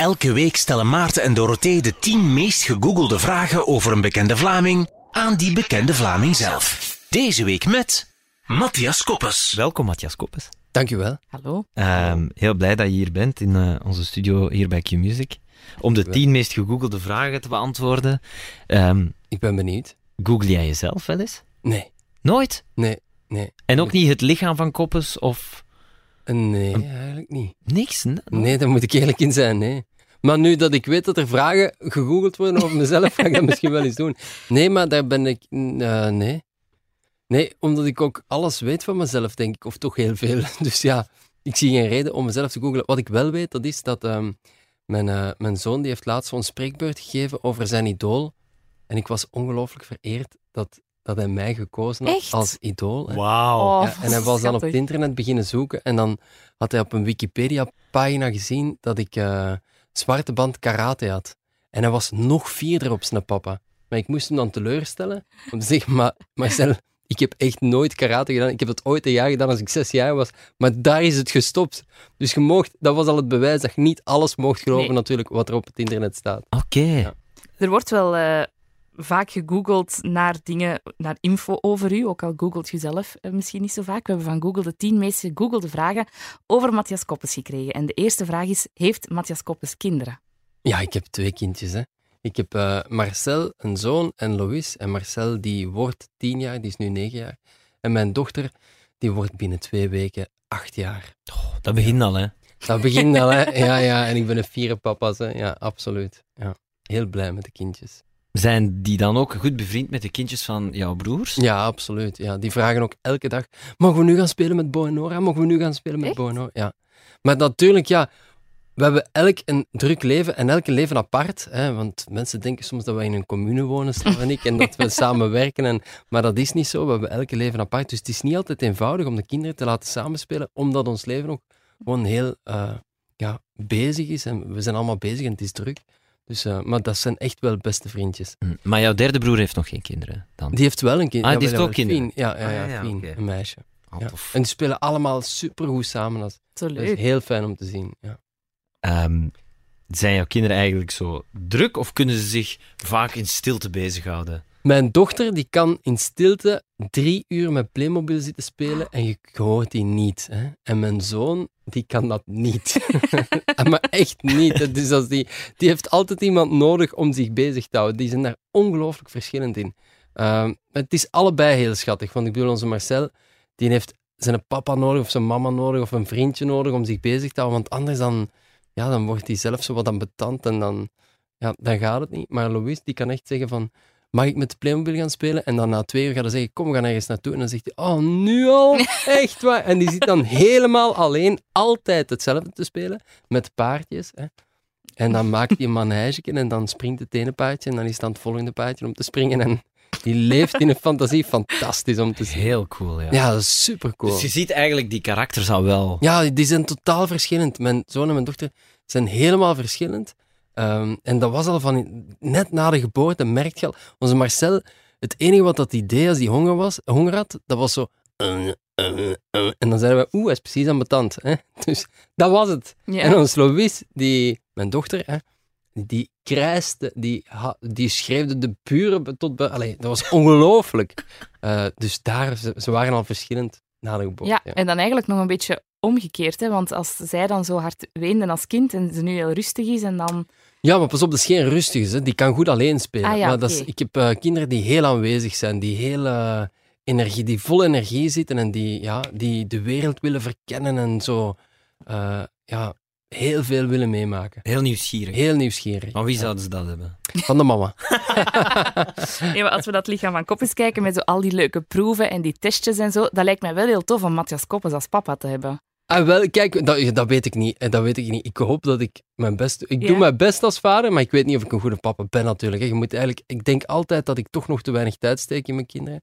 Elke week stellen Maarten en Dorothee de 10 meest gegoogelde vragen over een bekende Vlaming aan die bekende Vlaming zelf. Deze week met Matthias Koppes. Welkom, Matthias Koppes. Dankjewel. Hallo. Ehm, heel blij dat je hier bent in eh, onze studio hier bij Q-Music. Om de tien meest gegoogelde vragen te beantwoorden. Ehm, Ik ben benieuwd. google jij jezelf wel eens? Nee, Nooit? nee, nee. En ook niet het lichaam van Koppes of Nee, eigenlijk niet. niks? Nee, daar moet ik eerlijk in zijn, nee. Maar nu dat ik weet dat er vragen gegoogeld worden over mezelf, ga ik dat misschien wel eens doen. Nee, maar daar ben ik... eh, nee. Nee, omdat ik ook alles weet van mezelf, denk ik. Of toch heel veel. Dus ja, ik zie geen reden om mezelf te googlen. Wat ik wel weet, dat is dat ehm, mijn, eh, mijn zoon die heeft laatst zo'n spreekbeurt gegeven over zijn idool. En ik was ongelooflijk vereerd dat, dat hij mij gekozen had Echt? als idool. Wauw. Oh, Ja, en hij was dan op het internet beginnen zoeken en dan had hij op een Wikipedia-pagina gezien dat ik eh, zwarte band karate had. En hij was nog vierder op zijn papa. Maar ik moest hem dan teleurstellen om te zeggen, maar Marcel, ik heb echt nooit karate gedaan. Ik heb dat ooit een jaar gedaan als ik zes jaar was. Maar daar is het gestopt. Dus je mocht, dat was al het bewijs dat je niet alles mocht geloven Nee. natuurlijk wat er op het internet staat. Oké. Ja. Er wordt wel eh, vaak gegoogeld naar dingen, naar info over u, ook al googelt je zelf eh, misschien niet zo vaak. We hebben van Google de tien meest gegoogelde vragen over Matthias Koppes gekregen. En de eerste vraag is, heeft Matthias Koppes kinderen? Ja, ik heb twee kindjes. Hè. Ik heb eh, Marcel, een zoon, en Lois. En Marcel die wordt tien jaar, die is nu negen jaar. En mijn dochter, die wordt binnen twee weken acht jaar. Oh, dat begint al, hè. Dat begint al, hè. Ja, ja. En ik ben een vierde papa's, hè. Ja, absoluut. Ja. Heel blij met de kindjes. Zijn die dan ook goed bevriend met de kindjes van jouw broers? Ja, absoluut. Ja, die vragen ook elke dag, mogen we nu gaan spelen met Bo en Nora? Mogen we nu gaan spelen met Echt? Bo en Nora? Ja. Maar natuurlijk, ja, we hebben elk een druk leven en elk een leven apart. Hè, want mensen denken soms dat wij in een commune wonen, Slav en ik, en dat we samenwerken. En, maar dat is niet zo. We hebben elke leven apart. Dus het is niet altijd eenvoudig om de kinderen te laten samenspelen, omdat ons leven ook gewoon heel eh, ja, bezig is. En we zijn allemaal bezig en het is druk. Dus, eh, maar dat zijn echt wel beste vriendjes. Hm, Maar jouw derde broer heeft nog geen kinderen dan? Die heeft wel een kind. Ah, ja, die heeft ja, ook kinderen? Fien. Ja, ja, Ah, ja, ja, Fien, oké. een meisje. Oh. En die spelen allemaal supergoed samen. Dat, is leuk. heel fijn om te zien. Ja. Ehm, zijn jouw kinderen eigenlijk zo druk of kunnen ze zich vaak in stilte bezighouden? Mijn dochter die kan in stilte drie uur met Playmobil zitten spelen en je hoort die niet. Hè? En mijn zoon, die kan dat niet. maar echt niet. Dus als die, die heeft altijd iemand nodig om zich bezig te houden. Die zijn daar ongelooflijk verschillend in. Ehm, het is allebei heel schattig. Want ik bedoel, onze Marcel, die heeft zijn papa nodig of zijn mama nodig of een vriendje nodig om zich bezig te houden. Want anders dan, ja, dan wordt hij zelf zo wat ambetant en dan, ja, dan gaat het niet. Maar Louis, die kan echt zeggen van mag ik met de Playmobil gaan spelen? En dan na twee uur gaat hij zeggen, kom, we gaan ergens naartoe. En dan zegt hij, oh, nu al? Echt waar? En die zit dan helemaal alleen, altijd hetzelfde te spelen, met paardjes. Hè. En dan maakt hij een manege en dan springt het ene paardje en dan is het aan het volgende paardje om te springen. En die leeft in een fantasie, fantastisch om te zien. Heel cool, ja. Ja, dat is super cool. Dus je ziet eigenlijk die karakters al wel. Ja, die zijn totaal verschillend. Mijn zoon en mijn dochter zijn helemaal verschillend. Ehm, en dat was al van net na de geboorte, merk je al. Onze Marcel, het enige wat dat idee als hij honger, was, honger had, dat was zo. eh, eh, eh. En dan zeiden we, oeh, hij is precies ambetant. Hè? Dus dat was het. Ja. En ons Louis, die, mijn dochter, hè, die krijste, die, die schreeuwde de buren tot... Allee, dat was ongelooflijk. Dus daar, ze, ze waren al verschillend na de geboorte. Ja, en dan eigenlijk nog een beetje omgekeerd. Hè? Want als zij dan zo hard weende als kind en ze nu heel rustig is en dan... Ja, maar pas op, dat is geen rustige. Hè. Die kan goed alleen spelen. Ah ja, maar dat is, ik heb eh, kinderen die heel aanwezig zijn, die heel eh, energie, die vol energie zitten en die, ja, die de wereld willen verkennen en zo eh, ja, heel veel willen meemaken. Heel nieuwsgierig. Heel nieuwsgierig. Van wie Ja. zouden ze dat hebben? Van de mama. Nee, maar als we dat lichaam van Koppes kijken met zo al die leuke proeven en die testjes en zo, dat lijkt mij wel heel tof om Matthias Koppes als papa te hebben. Ah, wel, kijk, dat, dat weet ik niet. Dat weet ik niet. Ik hoop dat ik mijn best... Ik Ja. doe mijn best als vader, maar ik weet niet of ik een goede papa ben natuurlijk. Je moet eigenlijk... Ik denk altijd dat ik toch nog te weinig tijd steek in mijn kinderen.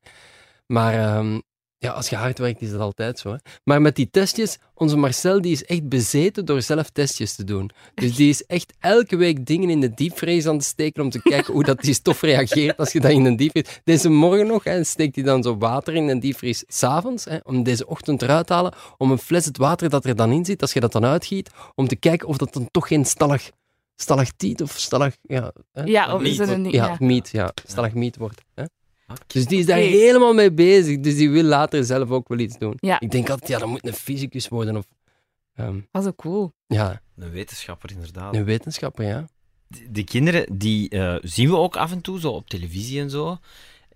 Maar ehm, ja, als je hard werkt, is dat altijd zo. Hè. Maar met die testjes, onze Marcel die is echt bezeten door zelf testjes te doen. Dus die is echt elke week dingen in de diepvries aan het steken om te kijken hoe dat die stof reageert als je dat in een diepvries... Deze morgen nog hè, steekt hij dan zo water in een diepvries s'avonds, om deze ochtend eruit te halen, om een fles het water dat er dan in zit, als je dat dan uitgiet, om te kijken of dat dan toch geen stallig stalactiet of stalag... Ja, hè? Ja, of is er een... ja, Ja. miet, ja. Stalagmiet wordt. Hè? Dus die is daar helemaal mee bezig. Dus die wil later zelf ook wel iets doen. Ja. Ik denk altijd, ja, dat moet een fysicus worden of... ehm, Dat is ook cool. ja, Een wetenschapper, inderdaad. een wetenschapper, ja. De, de kinderen, die eh, zien we ook af en toe, zo op televisie en zo.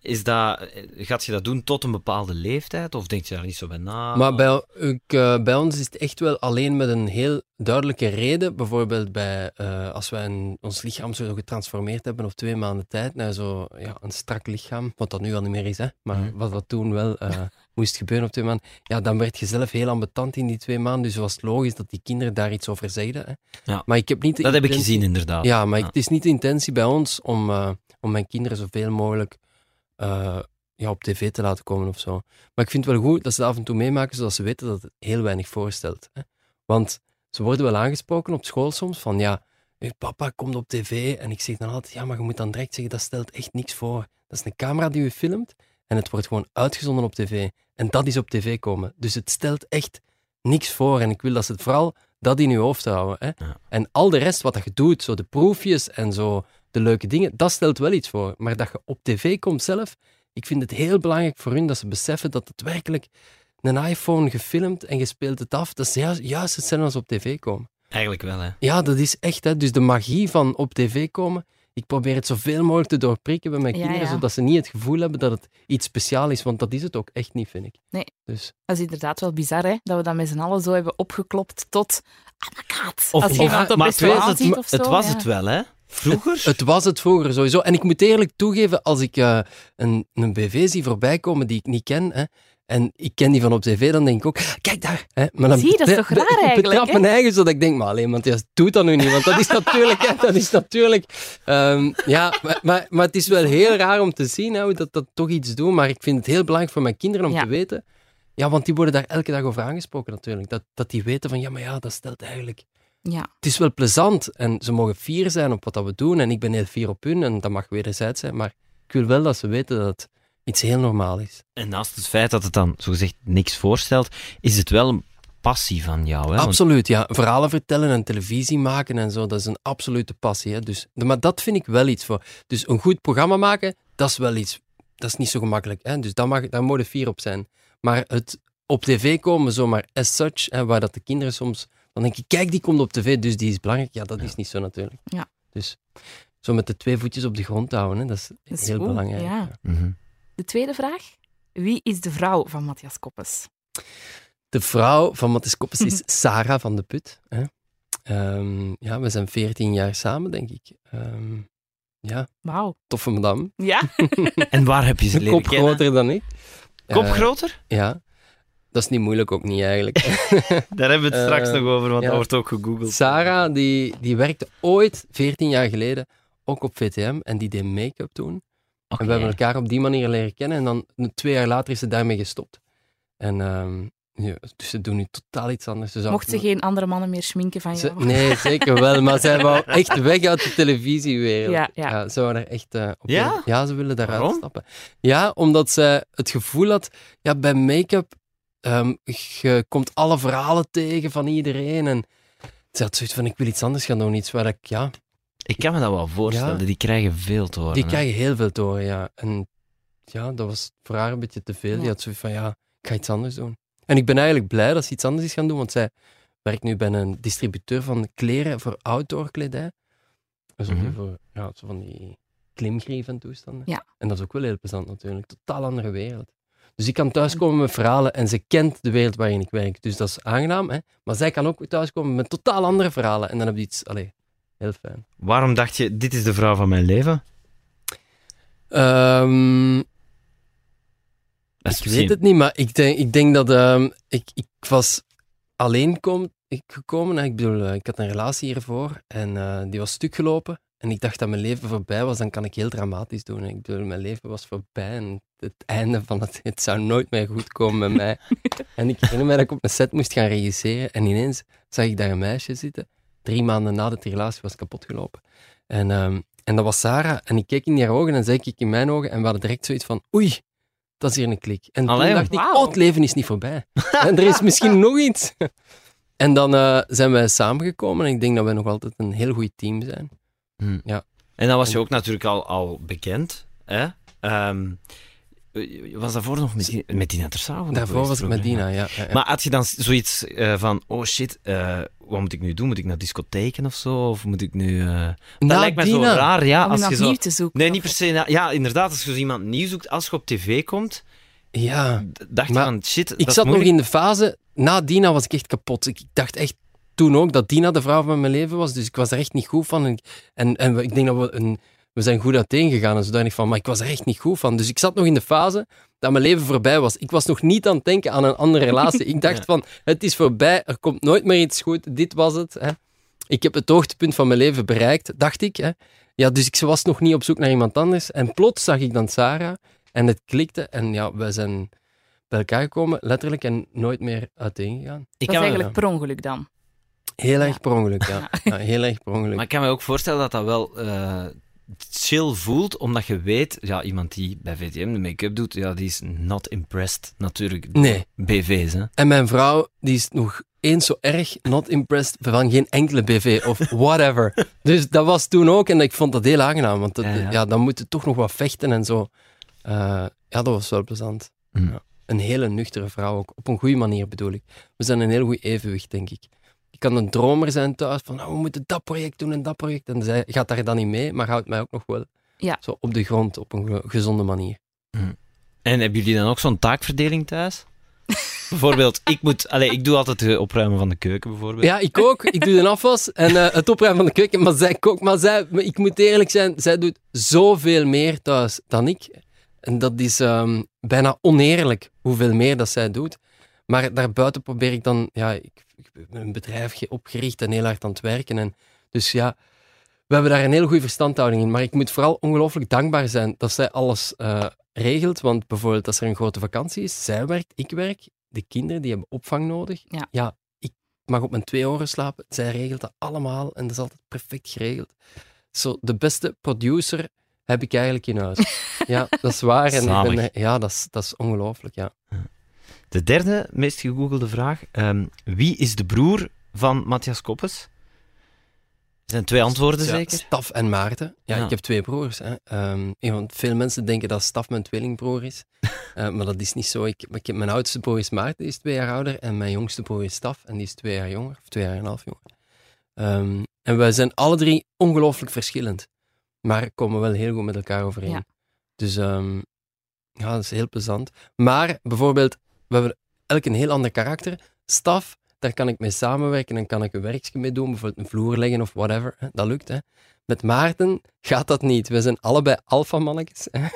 Is dat, gaat je dat doen tot een bepaalde leeftijd? Of denk je daar niet zo bij na? Maar bij, ik, eh, bij ons is het echt wel alleen met een heel duidelijke reden. Bijvoorbeeld bij, eh, als wij een- ons lichaam zo getransformeerd hebben op twee maanden tijd naar zo, ja, een strak lichaam, wat dat nu al niet meer is, hè, maar Mhm. wat dat toen wel eh, moest gebeuren op twee maanden, ja, dan werd je zelf heel ambetant in die twee maanden. Dus was het logisch dat die kinderen daar iets over zeiden. Hè. Ja. Maar ik heb niet dat heb ik gezien, inderdaad. Ja, maar Ja. het is niet de intentie bij ons om, om mijn kinderen zoveel mogelijk eh, ja, op tv te laten komen of zo. Maar ik vind het wel goed dat ze dat af en toe meemaken, zodat ze weten dat het heel weinig voorstelt. Hè. Want ze worden wel aangesproken op school soms van ja, papa komt op tv. En ik zeg dan altijd, ja, maar je moet dan direct zeggen, dat stelt echt niks voor. Dat is een camera die u filmt en het wordt gewoon uitgezonden op tv. En dat is op tv komen. Dus het stelt echt niks voor. En ik wil dat ze het vooral dat in uw hoofd houden. Hè. Ja. En al de rest wat dat je doet, zo de proefjes en zo de leuke dingen, dat stelt wel iets voor. Maar dat je op tv komt zelf, ik vind het heel belangrijk voor hun dat ze beseffen dat het werkelijk een iPhone gefilmd en gespeeld het af, dat is juist, juist hetzelfde als op tv komen. Eigenlijk wel, hè. Ja, dat is echt. Hè. Dus de magie van op tv komen, ik probeer het zoveel mogelijk te doorprikken bij mijn Ja, kinderen, ja. zodat ze niet het gevoel hebben dat het iets speciaals is, want dat is het ook echt niet, vind ik. Nee. Dus, Dat is inderdaad wel bizar, hè? Dat we dat met z'n allen zo hebben opgeklopt tot... Oh my god. Of- Als of- iemand op maar best het wel was aanziet het, of zo. het was ja. het wel, hè. Vroeger? Het was het vroeger sowieso. En ik moet eerlijk toegeven, als ik eh, een, een BV zie voorbij komen die ik niet ken, hè, en ik ken die van op tv, dan denk ik ook, kijk daar. Hè. Maar dan Zie, dat is toch raar Ik eigenlijk, betrap hè? mijn eigen, zodat ik denk, maar alleen, want ja, doet dat nu niet. Want dat is natuurlijk, hè, dat is natuurlijk... ehm, ja, maar, maar, maar het is wel heel raar om te zien hè, dat, dat toch iets doet. Maar ik vind het heel belangrijk voor mijn kinderen om Ja. te weten... Ja, want die worden daar elke dag over aangesproken natuurlijk. Dat, dat die weten van, ja, maar ja, dat stelt eigenlijk Ja, het is wel plezant en ze mogen fier zijn op wat dat we doen. En ik ben heel fier op hun en dat mag wederzijds zijn. Maar ik wil wel dat ze weten dat het iets heel normaal is. En naast het feit dat het dan, zogezegd, niks voorstelt, is het wel een passie van jou, hè. Absoluut, ja. Verhalen vertellen en televisie maken en zo, dat is een absolute passie. Hè. Dus, maar dat vind ik wel iets voor. Dus een goed programma maken, dat is wel iets. Dat is niet zo gemakkelijk. Hè. Dus daar, mag, daar mogen fier op zijn. Maar het op tv komen, zomaar as such, hè, waar dat de kinderen soms... Dan denk ik, kijk, die komt op tv, dus die is belangrijk. Ja, dat is niet zo natuurlijk. Ja. Dus zo met de twee voetjes op de grond houden, hè, dat is, Dat is heel goed, belangrijk. ja. ja. Mhm. De tweede vraag. Wie is de vrouw van Matthias Koppes? De vrouw van Matthijs Koppes is Sarah van de Put. Hè. Ehm, ja, we zijn 14 jaar samen, denk ik. Ehm, ja, Wauw. toffe madame. Ja? En waar heb je ze leren kop kennen? groter dan ik. Kop Eh, groter? Ja. Dat is niet moeilijk, ook niet eigenlijk. Daar hebben we het straks Eh, nog over, want ja. dat wordt ook gegoogeld. Sarah, die, die werkte ooit, 14 jaar geleden, ook op VTM en die deed make-up toen. Oké. En we hebben elkaar op die manier leren kennen en dan twee jaar later is ze daarmee gestopt. En ehm, ja, dus ze doen nu totaal iets anders. Ze zou- Mocht ze geen andere mannen meer schminken van Ze- jou? nee, zeker wel. Maar zij wou echt weg uit de televisiewereld. Ja, ja. ze wou daar echt eh, op Ja? Ja, ze willen daaruit Waarom? stappen. Ja, omdat zij het gevoel had... Ja, bij make-up... ehm, je komt alle verhalen tegen van iedereen. En ze had zoiets van, ik wil iets anders gaan doen. Iets waar ik... Ja, Ik kan me dat wel voorstellen, Ja. die krijgen veel te horen. die hè. krijgen heel veel te horen, ja. En ja, dat was voor haar een beetje te veel. Die had zoiets van, ja, ik ga iets anders doen. En ik ben eigenlijk blij dat ze iets anders is gaan doen, want zij werkt nu bij een distributeur van kleren voor outdoor kledij. Dus ook Mhm. voor ja, zo van die klimgrief en toestanden. Ja. En dat is ook wel heel plezant natuurlijk. Totaal andere wereld. Dus ik kan thuiskomen met verhalen en ze kent de wereld waarin ik werk. Dus dat is aangenaam. Hè? Maar zij kan ook thuiskomen met totaal andere verhalen. En dan heb je iets, allee, heel fijn. Waarom dacht je, dit is de vrouw van mijn leven? Ehm, ik misschien- weet het niet, maar ik denk, ik denk dat ehm, ik, ik was alleen kom, ik gekomen. Ik bedoel, eh, ik had een relatie hiervoor en eh, die was stuk gelopen. En ik dacht dat mijn leven voorbij was, dan kan ik heel dramatisch doen. Ik bedoel, mijn leven was voorbij en het einde van het, het zou nooit meer goed komen met mij. en ik herinner me dat ik op een set moest gaan regisseren en ineens zag ik daar een meisje zitten. Drie maanden nadat die relatie was kapot gelopen. En, ehm, en dat was Sarah. En ik keek in haar ogen en zei ik in mijn ogen en we hadden direct zoiets van, oei, dat is hier een klik. En Allee, toen dacht ik, oh, het leven is niet voorbij. en er is misschien nog iets. En dan eh, zijn wij samengekomen en ik denk dat wij nog altijd een heel goed team zijn. Hm. Ja. En dan was je ook natuurlijk al, al bekend. Hè? Ehm, was daarvoor nog met, met Dina Tersavond? Daarvoor was ik met Dina, ja. ja, ja. Maar had je dan zoiets eh, van, oh shit, eh, wat moet ik nu doen? Moet ik naar discotheken of zo? Of moet ik nu... eh, Dat Na lijkt me zo Dina- raar, ja. om Als je iemand zo... nieuw te zoeken. Nee, niet per se. na- Ja, inderdaad, als je zo iemand nieuw zoekt, als je op tv komt, Ja, dacht je Maar van, shit, ik dat is zat nog in de fase, na Dina was ik echt kapot. Ik dacht echt toen ook dat Dina de vrouw van mijn leven was, dus ik was er echt niet goed van. En, en, en we- ik denk dat we een... We zijn goed uiteengegaan en zodanig van, maar ik was er echt niet goed van. Dus ik zat nog in de fase dat mijn leven voorbij was. Ik was nog niet aan het denken aan een andere relatie. Ik dacht Ja. van, het is voorbij, er komt nooit meer iets goed, dit was het. Hè. Ik heb het hoogtepunt van mijn leven bereikt, dacht ik. Hè. Ja, dus ik was nog niet op zoek naar iemand anders. En plots zag ik dan Sarah en het klikte. En ja, wij zijn bij elkaar gekomen, letterlijk, en nooit meer uiteengegaan. Ik dat me- eigenlijk per ongeluk dan. Heel Ja. erg per ongeluk, ja. ja heel erg per ongeluk. Maar ik kan me ook voorstellen dat dat wel eh, chill voelt, omdat je weet, ja, iemand die bij VTM de make-up doet, ja, die is not impressed, natuurlijk. Nee. BV's, hè. En mijn vrouw, die is nog eens zo erg not impressed van geen enkele BV of whatever. dus dat was toen ook en ik vond dat heel aangenaam, want dat, Ja, ja, ja. dan moet je toch nog wat vechten en zo. Eh, ja, dat was wel plezant. Ja. Een hele nuchtere vrouw ook, op een goede manier bedoel ik. We zijn een heel goed evenwicht, denk ik. Kan een dromer zijn thuis van, oh, we moeten dat project doen en dat project. En zij gaat daar dan niet mee, maar houdt mij ook nog wel Ja. zo op de grond, op een ge- gezonde manier. En hebben jullie dan ook zo'n taakverdeling thuis? bijvoorbeeld, ik moet... Allee, ik doe altijd het opruimen van de keuken, bijvoorbeeld. Ja, ik ook. Ik doe de afwas en eh, het opruimen van de keuken. Maar zij kookt. Maar zij, maar ik moet eerlijk zijn, zij doet zoveel meer thuis dan ik. En dat is ehm, bijna oneerlijk hoeveel meer dat zij doet. Maar daarbuiten probeer ik dan... Ja, ik, ik heb een bedrijf ge- opgericht en heel hard aan het werken. En dus ja, we hebben daar een heel goede verstandhouding in. Maar ik moet vooral ongelooflijk dankbaar zijn dat zij alles eh, regelt. Want bijvoorbeeld als er een grote vakantie is, zij werkt, ik werk. De kinderen die hebben opvang nodig. Ja. ik mag op mijn twee oren slapen. Zij regelt dat allemaal en dat is altijd perfect geregeld. Zo, de beste producer heb ik eigenlijk in huis. ja, dat is waar. En ben, er- ja, dat is, dat is ongelooflijk, ja. De derde meest gegoogelde vraag. ehm, wie is de broer van Matthias Koppes? Er zijn twee antwoorden, Ja, zeker? Staf en Maarten. Ja, Ja. ik heb twee broers. Hè. Ehm, want veel mensen denken dat Staf mijn tweelingbroer is. Eh, maar dat is niet zo. Ik, ik heb, mijn oudste broer is Maarten, die is twee jaar ouder. En mijn jongste broer is Staf, en die is twee jaar jonger. Of twee jaar en een half jonger. Ehm, en wij zijn alle drie ongelooflijk verschillend. Maar komen wel heel goed met elkaar overeen. Ja. Dus ehm, ja, dat is heel plezant. Maar bijvoorbeeld, we hebben elk een heel ander karakter. Staf, daar kan ik mee samenwerken en kan ik een werkje mee doen, bijvoorbeeld een vloer leggen of whatever. Hè. Dat lukt, hè. Met Maarten gaat dat niet. We zijn allebei alfamannetjes.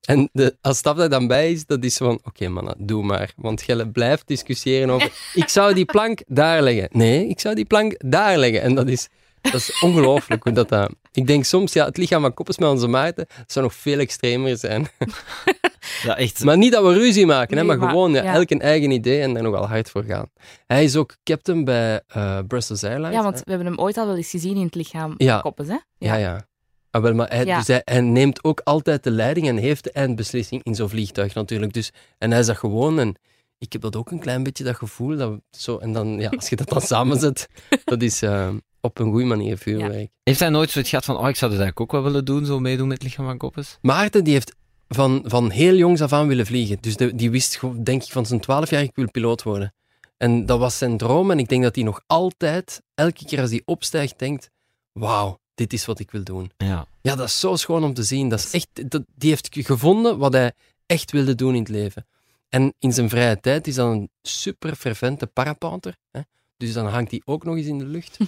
En de, als Staf daar dan bij is, dat is van, oké mannen, doe maar. Want jij blijft discussiëren over, ik zou die plank daar leggen. Nee, ik zou die plank daar leggen. En dat is, dat is ongelooflijk hoe dat... dat- ik denk soms, ja, het lichaam van Koppes met onze Maarten zou nog veel extremer zijn. Ja, echt. Maar niet dat we ruzie maken, hè, maar maar- gewoon ja, ja. elk een eigen idee en daar nogal hard voor gaan. Hij is ook captain bij eh, Brussels Airlines. Ja, want hè. we hebben hem ooit al wel eens gezien in het lichaam Ja. van Koppes, hè? Ja, ja. Ah, wel, maar hij, Ja. dus hij, hij neemt ook altijd de leiding en heeft de eindbeslissing in zo'n vliegtuig natuurlijk. Dus, en hij is dat gewoon en ik heb dat ook een klein beetje, dat gevoel. Dat zo, en dan, ja, als je dat dan samenzet, dat is eh, op een goede manier vuurwerk. Heeft hij nooit zoiets gehad van, oh, ik zou dat eigenlijk ook wel willen doen, zo meedoen met het lichaam van Koppes? Maarten die heeft van, van heel jongs af aan willen vliegen. Dus de- die wist, denk ik, van zijn twaalf jaar, ik wil piloot worden. En dat was zijn droom. En ik denk dat hij nog altijd, elke keer als hij opstijgt, denkt, wauw, dit is wat ik wil doen. Ja. Ja, dat is zo schoon om te zien. Dat is echt, dat, die heeft gevonden wat hij echt wilde doen in het leven. En in zijn vrije tijd is dat een super fervente parapanter. Hè? Dus dan hangt hij ook nog eens in de lucht.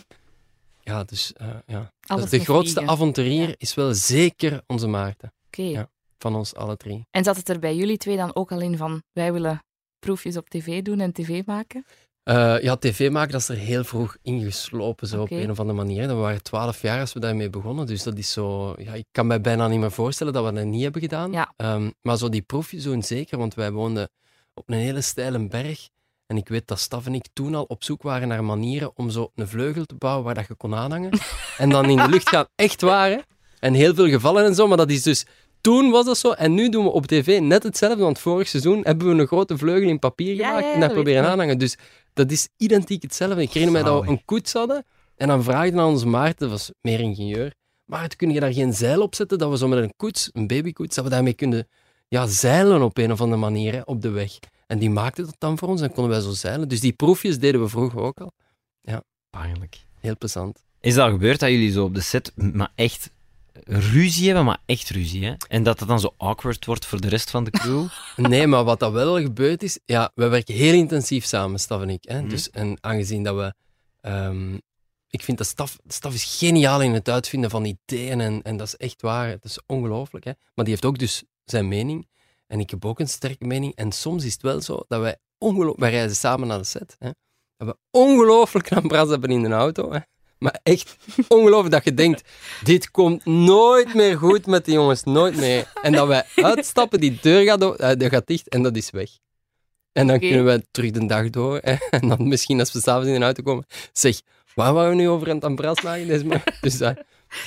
Ja, dus eh, ja. Dus de grootste vliegen. avonturier Ja. is wel zeker onze Maarten. Oké. Ja. Van ons alle drie. En zat het er bij jullie twee dan ook al in van, wij willen proefjes op tv doen en tv maken? Eh, ja, tv maken, dat is er heel vroeg ingeslopen, zo op een of andere manier. Dat we waren twaalf jaar als we daarmee begonnen. Dus dat is zo... Ja, ik kan mij bijna niet meer voorstellen dat we dat niet hebben gedaan. Ja. Ehm, maar zo die proefjes doen zeker, want wij woonden op een hele steile berg. En ik weet dat Staf en ik toen al op zoek waren naar manieren om zo een vleugel te bouwen waar dat je kon aanhangen. en dan in de lucht gaan. Echt waar, hè? En heel veel gevallen en zo, maar dat is dus toen was dat zo. En nu doen we op tv net hetzelfde. Want vorig seizoen hebben we een grote vleugel in papier gemaakt ja, ja, en daar dat proberen aanhangen. Dus dat is identiek hetzelfde. Ik herinner mij dat we een koets hadden. En dan vraagde aan onze Maarten, dat was meer ingenieur. Maar kun je daar geen zeil op zetten? Dat we zo met een koets, een babykoets, dat we daarmee kunnen ja, zeilen op een of andere manier hè, op de weg. En die maakte dat dan voor ons en konden wij zo zeilen. Dus die proefjes deden we vroeger ook al. Pijnlijk. Heel plezant. Is dat gebeurd dat jullie zo op de set maar echt ruzie hebben, maar echt ruzie, hè? En dat het dan zo awkward wordt voor de rest van de crew? Nee, maar wat dat wel gebeurd is, ja, we werken heel intensief samen, Staf en ik. Hè? Mhm. Dus, en aangezien dat we... ehm, ik vind dat Staf, Staf is geniaal in het uitvinden van ideeën en, en dat is echt waar. Het is ongelooflijk. Hè? Maar die heeft ook dus zijn mening. En ik heb ook een sterke mening. En soms is het wel zo dat wij ongelooflijk... Wij reizen samen naar de set. Hè? Dat we ongelooflijk een bras hebben in de auto. Hè? Maar echt ongelooflijk dat je denkt, dit komt nooit meer goed met die jongens, nooit meer. En dat wij uitstappen, die deur gaat, deur gaat dicht en dat is weg. En dan kunnen we terug de dag door. hè. En dan misschien als we s'avonds in de auto komen, zeg, waar waren we nu over aan het ambras maken? deze Dus, eh,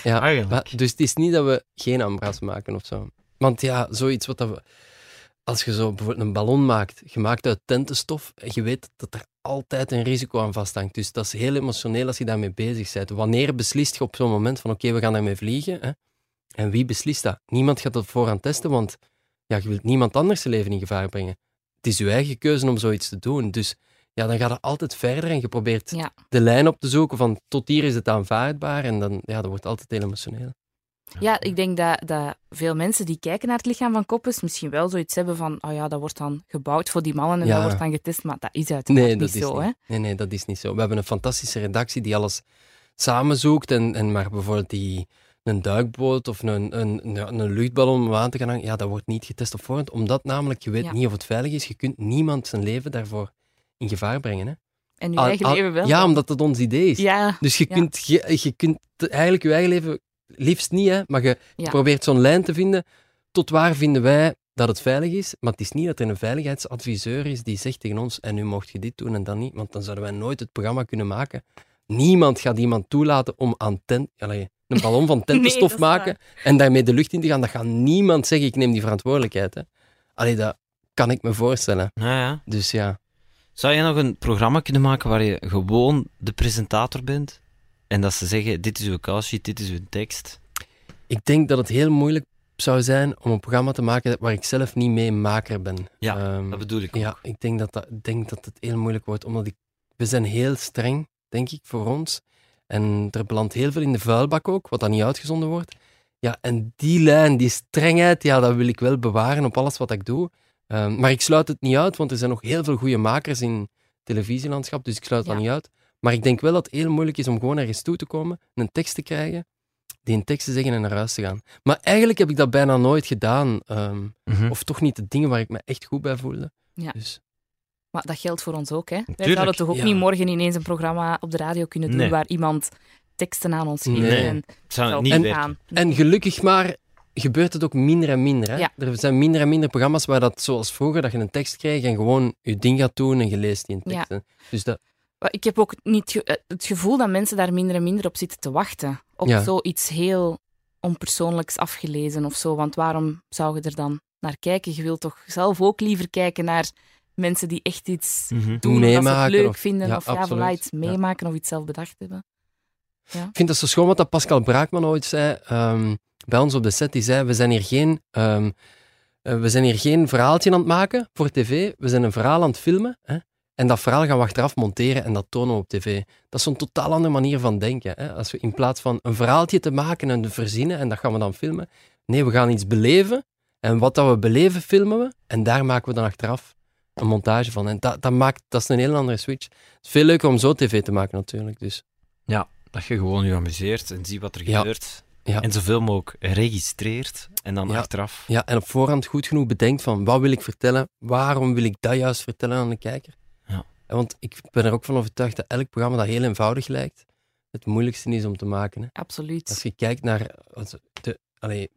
ja, maar, dus het is niet dat we geen ambras maken of zo. Want ja, zoiets wat dat we... Als je zo bijvoorbeeld een ballon maakt, gemaakt uit tentenstof, en je weet dat er altijd een risico aan vasthangt. Dus dat is heel emotioneel als je daarmee bezig bent. Wanneer beslist je op zo'n moment van oké, we gaan daarmee vliegen? Hè? En wie beslist dat? Niemand gaat dat vooraan testen, want ja, je wilt niemand anders zijn leven in gevaar brengen. Het is je eigen keuze om zoiets te doen. Dus ja, dan gaat het altijd verder en je probeert Ja. de lijn op te zoeken van tot hier is het aanvaardbaar en dan ja, dat wordt altijd heel emotioneel. Ja, ik denk dat, dat veel mensen die kijken naar het lichaam van Koppes misschien wel zoiets hebben van, oh ja, dat wordt dan gebouwd voor die mannen en Ja. dat wordt dan getest, maar dat is uiteraard Nee, dat niet is zo. niet. Hè? Nee, nee, dat is niet zo. We hebben een fantastische redactie die alles samenzoekt. En, en maar bijvoorbeeld die, een duikboot of een, een, een luchtballon om aan te gaan hangen, ja, dat wordt niet getest op voorhand. Omdat namelijk, je weet Ja. niet of het veilig is. Je kunt niemand zijn leven daarvoor in gevaar brengen. Hè? En je eigen leven wel. Ja, omdat het ons idee is. Ja, Dus je Ja. kunt, je, je kunt eigenlijk je eigen leven, liefst niet, hè, maar je Ja. probeert zo'n lijn te vinden. Tot waar vinden wij dat het veilig is? Maar het is niet dat er een veiligheidsadviseur is die zegt tegen ons: en nu mocht je dit doen en dan niet, want dan zouden wij nooit het programma kunnen maken. Niemand gaat iemand toelaten om aan tent, allee, een ballon van tentenstof maken en daarmee de lucht in te gaan. Dat gaat niemand zeggen: ik neem die verantwoordelijkheid. Hè. Allee, dat kan ik me voorstellen. Ja, ja. Dus ja. Zou je nog een programma kunnen maken waar je gewoon de presentator bent? En dat ze zeggen, dit is uw callsheet, dit is uw tekst. Ik denk dat het heel moeilijk zou zijn om een programma te maken waar ik zelf niet mee maker ben. Ja, Ehm, Dat bedoel ik ook. ja, ik denk dat, dat, denk dat het heel moeilijk wordt, omdat ik, we zijn heel streng, denk ik, voor ons. En er belandt heel veel in de vuilbak ook, wat dan niet uitgezonden wordt. Ja, en die lijn, die strengheid, ja, dat wil ik wel bewaren op alles wat ik doe. Ehm, maar ik sluit het niet uit, want er zijn nog heel veel goede makers in televisielandschap, dus ik sluit dat niet uit. Maar ik denk wel dat het heel moeilijk is om gewoon ergens toe te komen, een tekst te krijgen, die een tekst te zeggen en naar huis te gaan. Maar eigenlijk heb ik dat bijna nooit gedaan. ehm, Mhm. of toch niet de dingen waar ik me echt goed bij voelde. Ja. Dus, maar dat geldt voor ons ook. Hè. Wij zouden toch ook ja. niet morgen ineens een programma op de radio kunnen doen Nee. waar iemand teksten aan ons geeft. Nee. En zou niet En- gaan. en gelukkig maar gebeurt het ook minder en minder. Hè? Ja. Er zijn minder en minder programma's waar dat zoals vroeger, dat je een tekst krijgt en gewoon je ding gaat doen en je leest die een tekst. hè. Dus dat, Ik heb ook niet ge- eh, het gevoel dat mensen daar minder en minder op zitten te wachten. Op Ja. zoiets heel onpersoonlijks afgelezen of zo. Want waarom zou je er dan naar kijken? Je wilt toch zelf ook liever kijken naar mensen die echt iets Mhm. doen, dat ze leuk of- vinden, ja, of ja, voilà, iets Ja. meemaken of iets zelf bedacht hebben. Ik vind dat zo schoon wat dat Pascal Braakman ooit zei ehm, bij ons op de set. Die zei, we zijn hier geen... ehm, eh, we zijn hier geen verhaaltje aan het maken voor tv. We zijn een verhaal aan het filmen. Hè? En dat verhaal gaan we achteraf monteren en dat tonen we op tv. Dat is zo'n totaal andere manier van denken. Hè? Als we in plaats van een verhaaltje te maken en te verzinnen en dat gaan we dan filmen. Nee, we gaan iets beleven. En wat dat we beleven, filmen we. En daar maken we dan achteraf een montage van. En dat, dat, maakt, dat is een heel andere switch. Het is veel leuker om zo tv te maken natuurlijk. Dus. Dat je gewoon je amuseert en ziet wat er Ja. gebeurt. Ja. En zoveel mogelijk registreert en dan Ja. achteraf. Ja, en op voorhand goed genoeg bedenkt van wat wil ik vertellen, waarom wil ik dat juist vertellen aan de kijker. Want ik ben er ook van overtuigd dat elk programma dat heel eenvoudig lijkt, het moeilijkste is om te maken. Hè. Absoluut. Als je kijkt naar de, allee,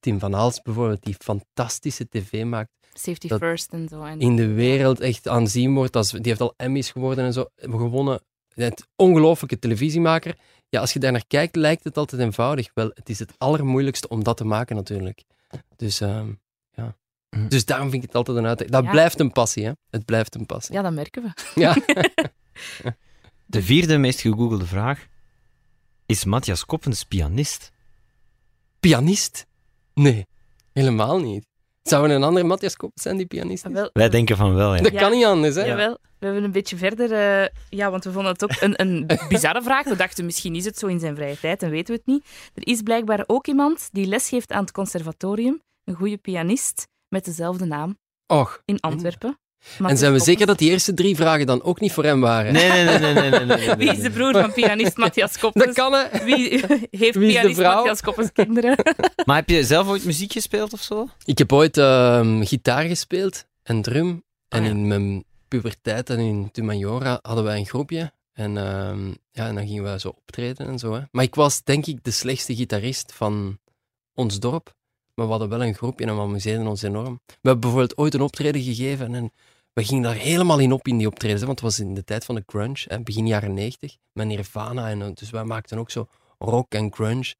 Tim van Hals bijvoorbeeld, die fantastische tv maakt, Safety first en zo. En in de wereld echt aanzien wordt, als, die heeft al Emmys geworden en zo, gewonnen. Het ongelooflijke televisiemaker. ja, als je daar naar kijkt, lijkt het altijd eenvoudig. Wel, het is het allermoeilijkste om dat te maken natuurlijk. Dus, ehm, ja. Hm. dus daarom vind ik het altijd een uitdaging. Dat Ja. blijft een passie, hè. Het blijft een passie. Ja, dat merken we. Ja. De vierde meest gegoogelde vraag. Is Matthias Koppens pianist? Pianist? Nee, helemaal niet. Zou er een andere Matthias Koppens zijn die pianist is? Wel, Wij denken van wel, ja. Dat Ja. kan niet anders, hè? Jawel, we hebben een beetje verder... eh, ja, want we vonden het ook een, een bizarre vraag. We dachten, misschien is het zo in zijn vrije tijd en weten we het niet. Er is blijkbaar ook iemand die lesgeeft aan het conservatorium. Een goede pianist met dezelfde naam Och. in Antwerpen. En zijn we zeker dat die eerste drie vragen dan ook niet voor hem waren? Nee, nee, nee, nee, nee, nee, nee, nee, Wie is de broer van pianist Matthias Dat Koppens? kan, hè? Wie heeft Wie pianist vrouw? Matthias Koppens kinderen? Maar heb je zelf ooit muziek gespeeld of zo? Ik heb ooit ehm, gitaar gespeeld en drum. En Ah, ja. in mijn puberteit en in Tumajora hadden wij een groepje. En, ehm, ja, en dan gingen we zo optreden en zo. Hè. Maar ik was denk ik de slechtste gitarist van ons dorp. Maar we hadden wel een groepje en we amuseerden ons enorm. We hebben bijvoorbeeld ooit een optreden gegeven en we gingen daar helemaal in op in die optredens. hè, Want het was in de tijd van de grunge, hè, begin jaren 90, met Nirvana. En, eh, dus wij maakten ook zo rock en grunge.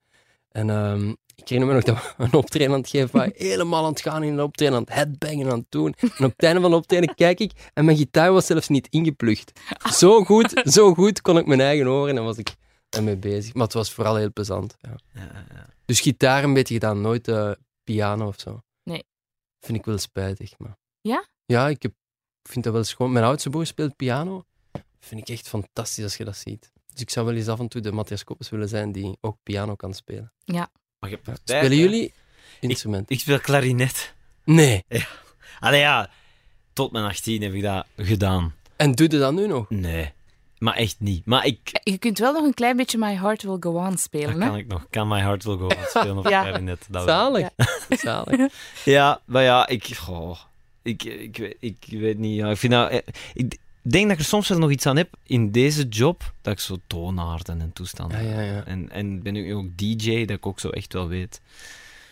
En ehm, ik herinner me nog dat we een optreden aan het geven waren, helemaal aan het gaan in een optreden, aan het headbangen aan het doen. En op het einde van de optreden kijk ik en mijn gitaar was zelfs niet ingeplucht. Zo goed, zo goed kon ik mijn eigen horen en was ik ermee bezig. Maar het was vooral heel plezant. Ja. Ja, ja. Dus gitaar een beetje gedaan, nooit eh, piano of zo. Nee. Vind ik wel spijtig. Maar... Ja? Ja, ik heb, ik vind dat wel schoon. Mijn oudste broer speelt piano. Vind ik echt fantastisch als je dat ziet. Dus ik zou wel eens af en toe de Matthias Koppes willen zijn die ook piano kan spelen. Maar je hebt Spelen hè? jullie instrumenten? Ik speel klarinet. Nee. Allee ja, tot mijn 18 heb ik dat gedaan. En doe je dat nu nog? Nee, maar echt niet. Maar ik, Je kunt wel nog een klein beetje My Heart Will Go On dat spelen. Hè? kan ik nog. Kan My Heart Will Go On spelen op Ja. klarinet. Dat. Zalig. Zalig. Ja, maar ja, ik, goh, ik, ik, weet- ik weet niet. Ja, ik, vind dat, eh, ik denk dat ik er soms wel nog iets aan heb in deze job, dat ik zo toonaarden en toestanden. Ja, ja, ja. En, en ben ik ook DJ, dat ik ook zo echt wel weet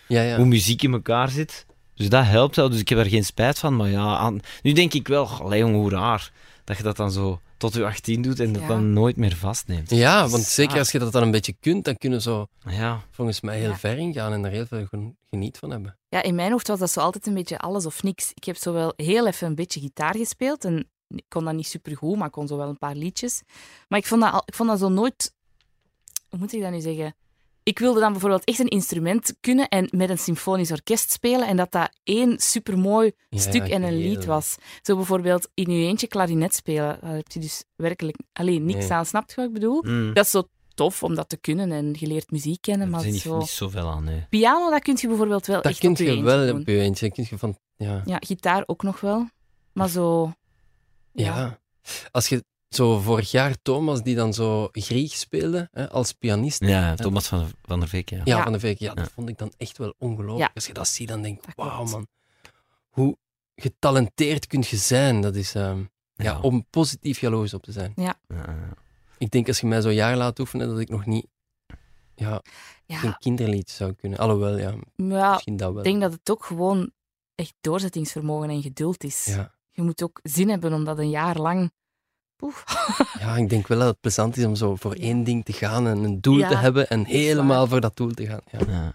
Ja, ja. hoe muziek in elkaar zit. Dus dat helpt wel, dus ik heb er geen spijt van. Maar ja, aan, nu denk ik wel, allee jong, hoe raar dat je dat dan zo tot je 18 doet en dat Ja. dan nooit meer vastneemt. Ja, want zeker als je dat dan een beetje kunt, dan kunnen zo Ja, volgens mij heel Ja. ver ingaan en er heel veel gen- geniet van hebben. Ja, in mijn hoofd was dat zo altijd een beetje alles of niks. Ik heb zo wel heel even een beetje gitaar gespeeld en ik kon dat niet supergoed, maar ik kon zo wel een paar liedjes. Maar ik vond dat, al- ik vond dat zo nooit... Hoe moet ik dat nu zeggen? Ik wilde dan bijvoorbeeld echt een instrument kunnen en met een symfonisch orkest spelen en dat dat één supermooi Ja, stuk en een lied was. Zo bijvoorbeeld in je eentje klarinet spelen, daar heb je dus werkelijk alleen niks Nee. aan. Snapt je wat ik bedoel? mm. Dat is zo tof om dat te kunnen en je leert muziek kennen, maar niet, zo... niet zoveel aan, nee. Piano, dat kun je bijvoorbeeld wel Dat echt kun je je wel doen. op je eentje. Kun je van, ja. Ja, gitaar ook nog wel. Maar zo... Ja. Als je zo vorig jaar Thomas, die dan zo Grieg speelde hè, als pianist. Ja, Thomas van, van der Veek, ja. Ja, Ja. van de week. Ja, dat vond ik dan echt wel ongelooflijk. Ja. Als je dat ziet, dan denk ik, wauw man. Hoe getalenteerd kun je zijn? Dat is ehm, ja. Ja. om positief jaloers op te zijn. Ja, ja. Ik denk als je mij zo'n jaar laat oefenen, dat ik nog niet ja, Ja, een kinderlied zou kunnen. Alhoewel, ja, maar misschien dat wel. ik denk dat het ook gewoon echt doorzettingsvermogen en geduld is. ja. Je moet ook zin hebben om dat een jaar lang... Poef. ja, ik denk wel dat het plezant is om zo voor één ding te gaan en een doel Ja, te hebben en waar. helemaal voor dat doel te gaan. Ja. Ja.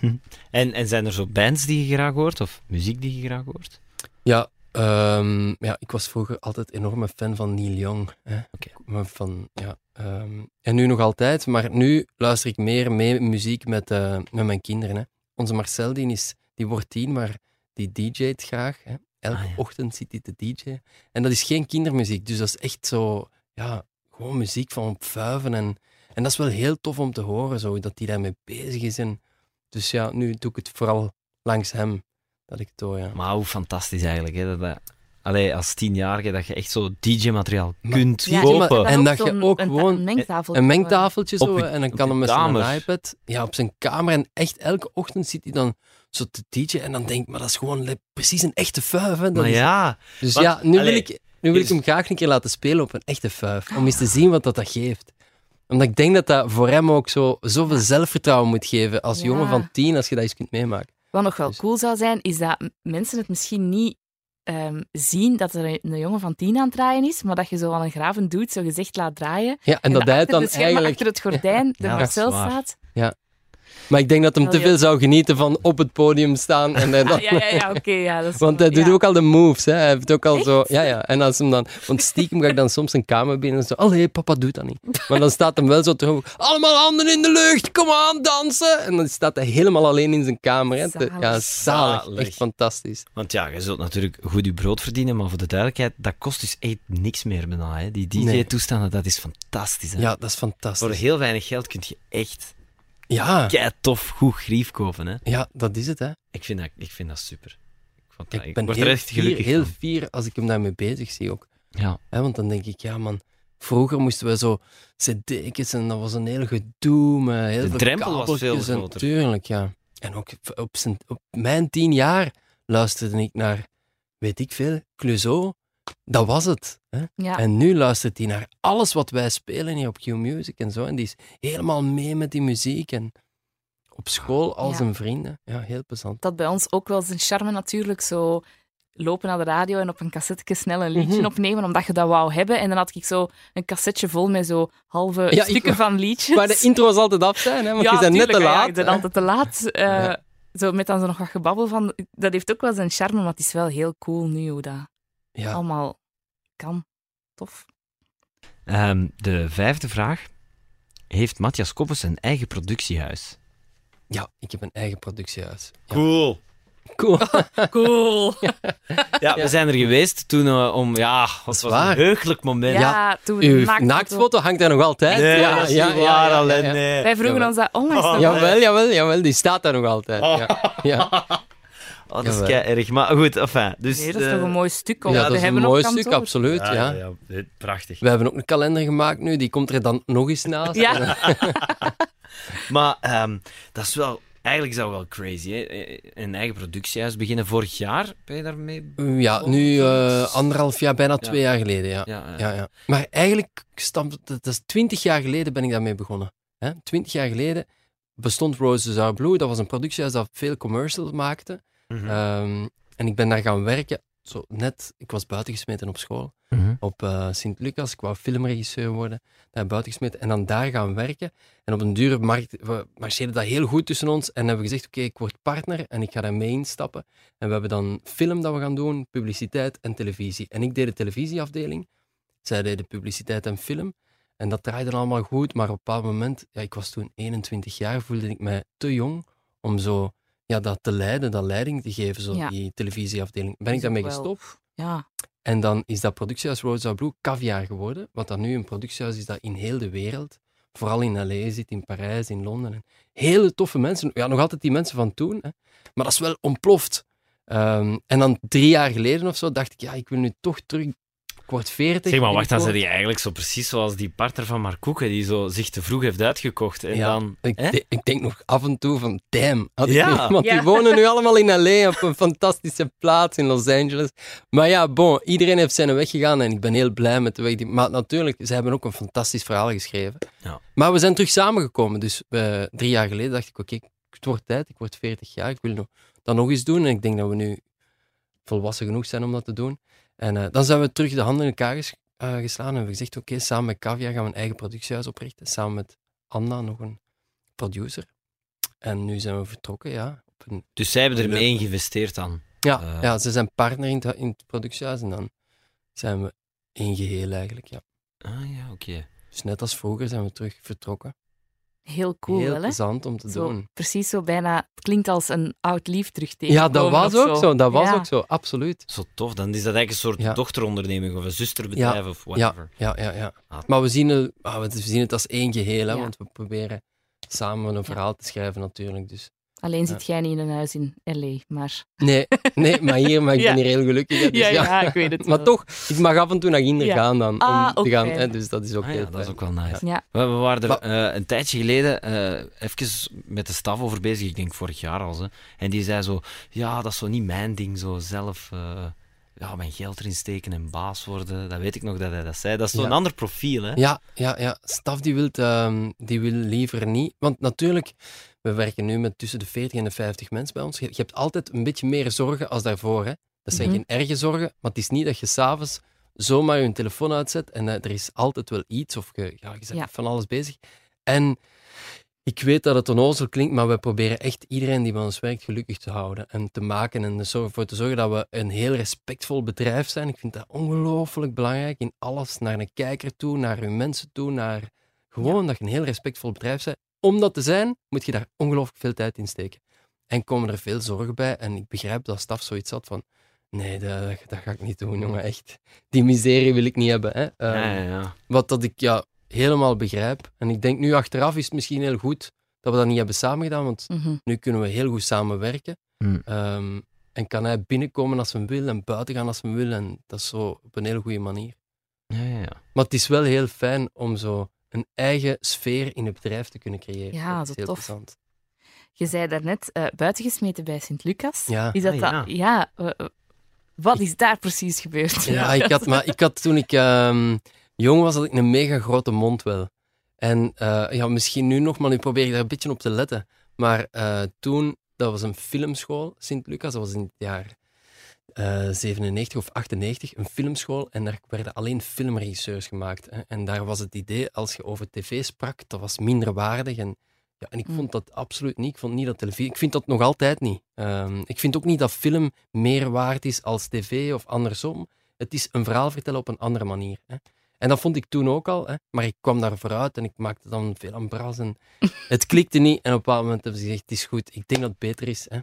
en, en zijn er zo bands die je graag hoort? Of muziek die je graag hoort? Ja, ehm, ja, ik was vroeger altijd enorme fan van Neil Young. Hè. Van, ja, ehm, en nu nog altijd, maar nu luister ik meer mee muziek met, eh, met mijn kinderen. Hè. Onze Marcel die, is, die wordt tien, maar die DJ't graag. Hè. Elke Ah, ja. ochtend zit hij te DJ'en. En dat is geen kindermuziek, dus dat is echt zo, ja, gewoon muziek van op vuiven. En, en dat is wel heel tof om te horen, zo, dat hij daarmee bezig is. En, dus ja, nu doe ik het vooral langs hem, dat ik het hoor, ja. Maar hoe fantastisch eigenlijk, hè? Dat, dat, allee, als tienjarige, dat je echt zo DJ-materiaal kunt Ja, kopen. en dat je ook een, gewoon Een mengtafel. Een mengtafeltje Op zo, je- en dan kan hem met zijn iPad ja, op zijn kamer. En echt elke ochtend zit hij dan zo te teachen. En dan denk ik, maar dat is gewoon precies een echte vuif. Hè. Dat Maar is- ja, dus want, ja, nu wil, ik, nu wil ik hem graag een keer laten spelen op een echte vuif. Om eens te zien wat dat, dat geeft. Omdat ik denk dat dat voor hem ook zo, zoveel zelfvertrouwen moet geven als Ja. jongen van tien, als je dat eens kunt meemaken. Wat nog wel Dus- cool zou zijn, is dat mensen het misschien niet ehm, zien dat er een, een jongen van tien aan het draaien is, maar dat je zo aan een graven doet, zo gezegd laat draaien. Ja, en dat hij dan eigenlijk... achter het gordijn de Ja, Marcel staat. Maar ik denk dat hem Wel, te veel zou genieten van op het podium staan. En dan... Ja, ja, ja, oké. ja, dat is Want hij doet ook al de moves, hè. Hij heeft ook al Echt? zo... Ja, ja. En als hem dan... Want stiekem ga ik dan soms een kamer binnen en zo... Allee, papa doet dat niet. Maar dan staat hem wel zo terug... Allemaal handen in de lucht, kom aan, dansen! En dan staat hij helemaal alleen in zijn kamer. Hè. Zalig. Ja, zalig. Zalig. Echt fantastisch. Want ja, je zult natuurlijk goed je brood verdienen, maar voor de duidelijkheid, dat kost dus echt niks meer bijna. Hè. Die Nee. DJ-toestanden, dat is fantastisch. Hè. Ja, dat is Voor fantastisch. heel weinig geld kun je echt Ja, kei tof goed grief kopen. Hè. ja, dat is het, hè. Ik, vind dat, ik vind dat super. Ik, vond dat, Ik ik ben word heel er echt fier, gelukkig heel van. fier als ik hem daarmee bezig zie ook. Ja. Hè, want dan denk ik, ja man, vroeger moesten we zo cd'tjes en dat was een heel gedoe met heel De veel drempel was veel groter. Tuurlijk, ja. En ook op, zijn, op mijn tien jaar luisterde ik naar, weet ik veel, Clouseau. Dat was het. Hè? Ja. En nu luistert hij naar alles wat wij spelen hier op Q-Music en zo. En die is helemaal mee met die muziek. En op school al Ja. zijn vrienden. Ja, heel plezant. Dat bij ons ook wel zijn charme natuurlijk, zo lopen naar de radio en op een cassette snel een liedje Mhm. opnemen, omdat je dat wou hebben. En dan had ik zo een cassetje vol met zo halve Ja, ik stukken van liedjes. Maar de intro's altijd af zijn, hè? want ja, je bent net te ja, laat. je bent hè. altijd te laat. Eh, Ja. Zo met dan zo nog wat gebabbel van... Dat heeft ook wel zijn charme, maar het is wel heel cool nu hoe dat Ja. allemaal kan. Tof. Ehm, de vijfde vraag. Heeft Matthias Koppes een eigen productiehuis? ja, ik heb een eigen productiehuis. Ja. Cool. Cool. Cool. Ja, we zijn er geweest toen eh, om... Ja, het was waar. een heugelijk moment. Ja, toen Uw de naaktfoto- naaktfoto hangt daar nog altijd. Nee, ja, dat is ja, niet ja, waar, ja, ja, alleen ja. nee. Wij vroegen Jawel. ons dat onlangs nog. Jawel, jawel, jawel, die staat daar nog altijd. Ja, ja. Oh, dat is kei erg. Maar goed, enfin. Dus, Nee, dat is eh, toch een mooi stuk om ja dat is een mooi kantoor. stuk, absoluut. Ja, Ja, ja, ja, prachtig. We hebben ook een kalender gemaakt nu, die komt er dan nog eens naast. Ja. Maar ehm, dat is wel... Eigenlijk is dat wel crazy, hè? Een eigen productiehuis beginnen. Vorig jaar ben je daarmee... Ja, nu eh, anderhalf jaar, bijna twee jaar geleden. Ja. Ja, eh, Ja, ja. Maar eigenlijk, dat is twintig jaar geleden ben ik daarmee begonnen. Hè? Twintig jaar geleden bestond Roses Are Blue. Dat was een productiehuis dat veel commercials maakte. Mhm. Ehm, en ik ben daar gaan werken. Zo net, ik was buitengesmeten op school. Mhm. op eh, Sint-Lucas. Ik wou filmregisseur worden, daar buiten gesmeten en dan daar gaan werken. En op een dure markt we marcheerde dat heel goed tussen ons. En hebben we gezegd, oké, ik word partner en ik ga daar mee instappen. En we hebben dan film dat we gaan doen, publiciteit en televisie. En ik deed de televisieafdeling, zij deed de publiciteit en film. En dat draaide allemaal goed, maar op een bepaald moment, ja, ik was toen 21 jaar, voelde ik mij te jong om zo ja, dat te leiden, dat leiding te geven, zo Ja. die televisieafdeling. Ben ik daarmee gestopt. Ja, En dan is dat productiehuis Rosa Blue caviar geworden. Wat dan nu een productiehuis is dat in heel de wereld, vooral in L.A. zit, in Parijs, in Londen. En hele toffe mensen. Ja, nog altijd die mensen van toen. Hè. Maar dat is wel ontploft. Ehm, en dan drie jaar geleden of zo dacht ik, ja, ik wil nu toch terug. Ik word veertig. Zeg maar, wacht, dan zit hij eigenlijk zo precies zoals die partner van Mark Koeken, die zo zich te vroeg heeft uitgekocht. En Ja, dan... Ik, hè? de- ik denk nog af en toe van, damn. Had ik Ja. nu- want Ja. die wonen nu allemaal in L.A. op een fantastische plaats in Los Angeles. Maar ja, bon, iedereen heeft zijn weg gegaan en ik ben heel blij met de weg. Die, maar natuurlijk, ze hebben ook een fantastisch verhaal geschreven. Ja. Maar we zijn terug samengekomen. Dus eh, drie jaar geleden dacht ik, oké, het wordt tijd. Ik word 40 jaar. Ik wil nog, dat nog eens doen. En ik denk dat we nu volwassen genoeg zijn om dat te doen. En eh, dan zijn we terug de handen in elkaar ges- eh, geslaan en hebben gezegd, oké, samen met Cavia gaan we een eigen productiehuis oprichten. Samen met Anna, nog een producer. En nu zijn we vertrokken, ja. Op een, Dus zij hebben ermee in geïnvesteerd dan. ja, Eh. ja, ze zijn partner in het, in het productiehuis en dan zijn we één geheel eigenlijk, ja. Ah ja, oké. Dus net als vroeger zijn we terug vertrokken. Heel cool Heel plezant om te Zo, doen. precies zo bijna... Het klinkt als een oud lief terug Ja, dat was ook zo. Dat was Ja. ook zo, absoluut. Zo tof. Dan is dat eigenlijk een soort Ja. dochteronderneming of een zusterbedrijf of whatever. ja, ja. ja. Ah. Maar we zien, het, ah, we zien het als één geheel, hè, Ja. want we proberen samen een verhaal te schrijven natuurlijk. Dus. Alleen Ja. zit jij niet in een huis in L.A., maar... Nee, nee, maar hier, maar ik Ja. ben hier heel gelukkig. hè, dus Ja, ja, ja, ik weet het Maar wel. toch, ik mag af en toe naar Ginder Ja. gaan dan, Ah, om te ook gaan. Hè, dus dat is ook Ah heel ja, dat is ook wel nice. Ja, We, we waren er eh, een tijdje geleden eh, even met de staf over bezig, ik denk vorig jaar al. Hè. En die zei zo, ja, dat is zo niet mijn ding, zo zelf eh, ja, mijn geld erin steken en baas worden. Dat weet ik nog dat hij dat zei. Dat is zo'n Ja. ander profiel, hè? Ja, ja, ja. Staf die wil, ehm, die wil liever niet. Want natuurlijk, we werken nu met tussen de 40 en de 50 mensen bij ons. Je, je hebt altijd een beetje meer zorgen als daarvoor. Hè? Dat zijn Mhm. geen erge zorgen, maar het is niet dat je s'avonds zomaar je telefoon uitzet en eh, er is altijd wel iets of je, ja, je bent Ja. van alles bezig. En ik weet dat het onnozel klinkt, maar we proberen echt iedereen die bij ons werkt gelukkig te houden en te maken en er ervoor te zorgen dat we een heel respectvol bedrijf zijn. Ik vind dat ongelooflijk belangrijk in alles, naar een kijker toe, naar uw mensen toe, naar gewoon dat je een heel respectvol bedrijf bent. Om dat te zijn, moet je daar ongelooflijk veel tijd in steken. En komen er veel zorgen bij. En ik begrijp dat staf zoiets had van, nee, dat, dat ga ik niet doen, jongen, echt. Die miserie wil ik niet hebben. Hè. Ehm, ja, ja, ja. wat dat ik ja, helemaal begrijp. En ik denk nu achteraf is het misschien heel goed dat we dat niet hebben samengedaan, want Mhm. nu kunnen we heel goed samenwerken. Hmm. Ehm, en kan hij binnenkomen als hij wil en buiten gaan als hij wil. En dat is zo op een hele goede manier. ja, ja, ja. Maar het is wel heel fijn om zo een eigen sfeer in het bedrijf te kunnen creëren. Ja, dat zo is heel tof. plezant. Je zei daarnet uh, buitengesmeten bij Sint-Lucas. Ja. Is dat Ah, dat? ja. Ja. eh, eh, wat is daar precies gebeurd? Ja, ik had, maar ik had toen ik ehm, jong was, had ik een mega grote mond wel. En eh, ja, misschien nu nog, maar nu probeer ik daar een beetje op te letten. Maar eh, toen, dat was een filmschool, Sint-Lucas, dat was in het jaar eh 97 of 98, een filmschool. En daar werden alleen filmregisseurs gemaakt. Hè. En daar was het idee, als je over tv sprak, dat was minder waardig. En, ja, en ik Mm. vond dat absoluut niet. Ik vond niet dat televisie... Ik vind dat nog altijd niet. Ehm, ik vind ook niet dat film meer waard is als tv of andersom. Het is een verhaal vertellen op een andere manier. Hè. En dat vond ik toen ook al, hè. maar ik kwam daar vooruit en ik maakte dan veel aan bras. En het klikte niet en op een bepaald moment hebben ze gezegd, het is goed, ik denk dat het beter is. Hè.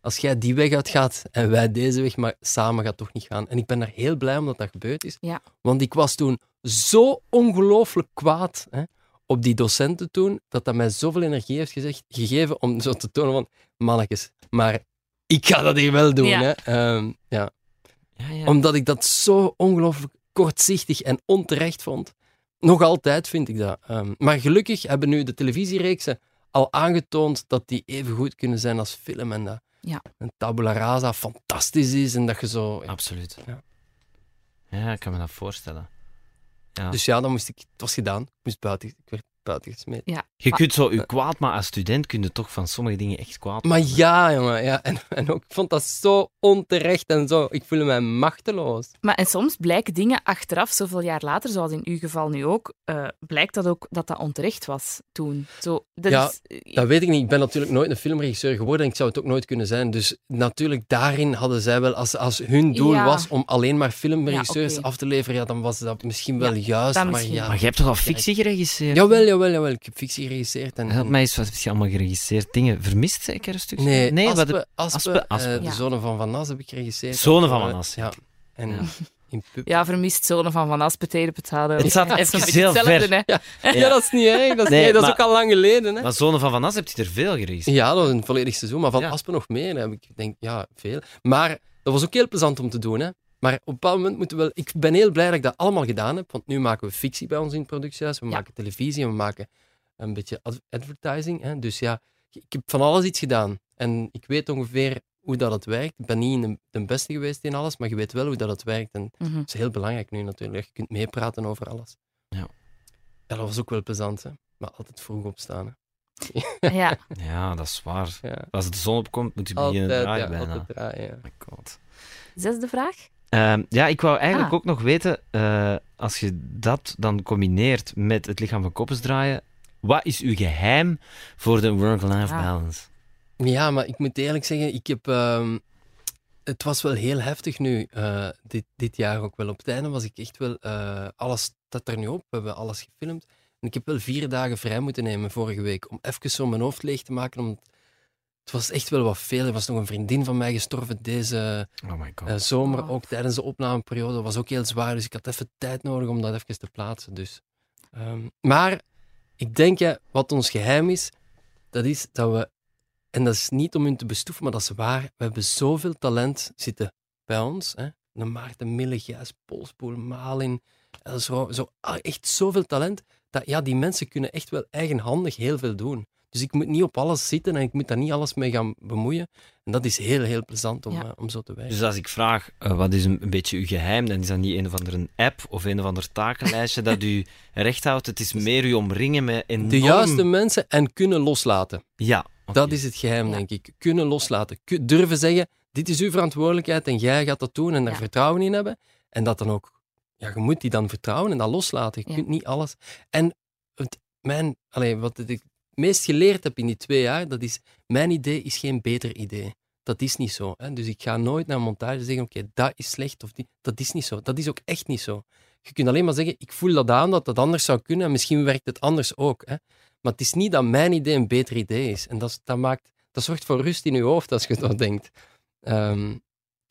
Als jij die weg uitgaat en wij deze weg, maar samen gaat het toch niet gaan. En ik ben daar heel blij omdat dat gebeurd is. Ja. Want ik was toen zo ongelooflijk kwaad hè, op die docenten toen, dat dat mij zoveel energie heeft gezegd, gegeven om zo te tonen van, mannetjes, maar ik ga dat hier wel doen. Ja. Hè. Ehm, ja ja, ja. omdat ik dat zo ongelooflijk kortzichtig en onterecht vond. Nog altijd vind ik dat. Ehm, maar gelukkig hebben nu de televisiereeksen al aangetoond dat die even goed kunnen zijn als film. En dat Ja. een tabula rasa fantastisch is. En dat je zo... Absoluut. Ja. Ja, ik kan me dat voorstellen. Ja. Dus ja, dan moest ik... Het was gedaan. Ik, moest buiten, ik werd buiten gesmeten. Ja. je kunt zo je kwaad, maar als student kun je toch van sommige dingen echt kwaad Maar worden. ja, jongen. Ja. En, en ook, ik vond dat zo onterecht en zo. Ik voelde mij machteloos. Maar en soms blijken dingen achteraf, zoveel jaar later, zoals in uw geval nu ook, eh, blijkt dat ook dat dat onterecht was toen. Zo, dat Ja, is, eh, Dat weet ik niet. Ik ben natuurlijk nooit een filmregisseur geworden en ik zou het ook nooit kunnen zijn. Dus natuurlijk, daarin hadden zij wel, als, als hun doel Ja. was om alleen maar filmregisseurs Ja, af te leveren, ja, dan was dat misschien wel Ja, juist. Maar misschien. ja, Maar jij hebt toch al fictie geregisseerd? jawel, jawel, jawel. Ik heb fictie geregisseerd. En, Help mij eens, wat heb je allemaal geregisseerd? Dingen vermist zeker een stukje? Nee, nee Aspe, wat, Aspe, Aspe, Aspe. eh, de Ja. zonen van Van Nas heb ik geregisseerd. Zonen van Eh, Van Nas, Ja. En Ja. ja, vermist zonen van Van As, potato, potato. Het zat Even heel hetzelfde, ver. hè. Ja. Ja. dat is niet erg. Dat is, Nee, nee, dat is ook al lang geleden. Hè. Maar Zonen van Van As heb je er veel geregisseerd. Ja, dat was een volledig seizoen. Maar van Ja. Aspen nog meer. Heb ik denk, ja, veel. Maar dat was ook heel plezant om te doen. Hè. Maar op een bepaald moment moeten we wel... Ik ben heel blij dat ik dat allemaal gedaan heb. Want nu maken we fictie bij ons in het productiehuis. We Ja. maken televisie en we maken een beetje ad- advertising. Hè. Dus ja, ik heb van alles iets gedaan. En ik weet ongeveer hoe dat het werkt. Ik ben niet de, de beste geweest in alles, maar je weet wel hoe dat het werkt. En Mhm. dat is heel belangrijk nu natuurlijk. Je kunt meepraten over alles. Ja. Ja, dat was ook wel plezant. Hè. Maar altijd vroeg opstaan. Hè. Ja, Ja, dat is waar. Ja. Als de zon opkomt, moet je beginnen draaien ja, bijna. altijd draaien. Ja. Oh my god. zesde vraag. Ehm, ja, ik wou eigenlijk Ah. ook nog weten, eh, als je dat dan combineert met het lichaam van koppens draaien, wat is uw geheim voor de work-life Ah. balance? Ja, maar ik moet eerlijk zeggen, ik heb, ehm, het was wel heel heftig nu, eh, dit, dit jaar ook wel. Op het einde was ik echt wel, eh, alles staat er nu op, we hebben alles gefilmd. En ik heb wel vier dagen vrij moeten nemen vorige week, om even zo mijn hoofd leeg te maken. Om, het was echt wel wat veel. Er was nog een vriendin van mij gestorven deze Oh my god. eh, zomer, Oh. ook tijdens de opnameperiode. Dat was ook heel zwaar, dus ik had even tijd nodig om dat even te plaatsen. Dus. ehm, maar ik denk, ja, wat ons geheim is, dat is dat we, en dat is niet om hun te bestoeven, maar dat is waar, we hebben zoveel talent zitten bij ons. Hè? De Maarten Mille, Gijs Polspoel, Malin, eh, zo, zo, ah, echt zoveel talent, dat ja, die mensen kunnen echt wel eigenhandig heel veel doen. Dus ik moet niet op alles zitten en ik moet daar niet alles mee gaan bemoeien. En dat is heel, heel plezant om, Ja. eh, om zo te werken. Dus als ik vraag, eh, wat is een, een beetje uw geheim, dan is dat niet een of andere app of een of ander takenlijstje dat u recht houdt. Het is meer u omringen met enorm... De juiste mensen en kunnen loslaten. Ja. Dat is het geheim, Ja. denk ik. Kunnen loslaten. Durven zeggen, dit is uw verantwoordelijkheid en jij gaat dat doen en daar Ja. vertrouwen in hebben. En dat dan ook, ja, je moet die dan vertrouwen en dat loslaten. Je Ja. kunt niet alles. En het, mijn, allee, wat ik meest geleerd heb in die twee jaar, dat is, mijn idee is geen beter idee. Dat is niet zo. Hè? Dus ik ga nooit naar een montage zeggen, oké, dat is slecht of die. Dat is niet zo. Dat is ook echt niet zo. Je kunt alleen maar zeggen, ik voel dat aan, dat dat anders zou kunnen en misschien werkt het anders ook. Hè? Maar het is niet dat mijn idee een beter idee is. En dat, dat, maakt, dat zorgt voor rust in je hoofd als je dat denkt. Ehm,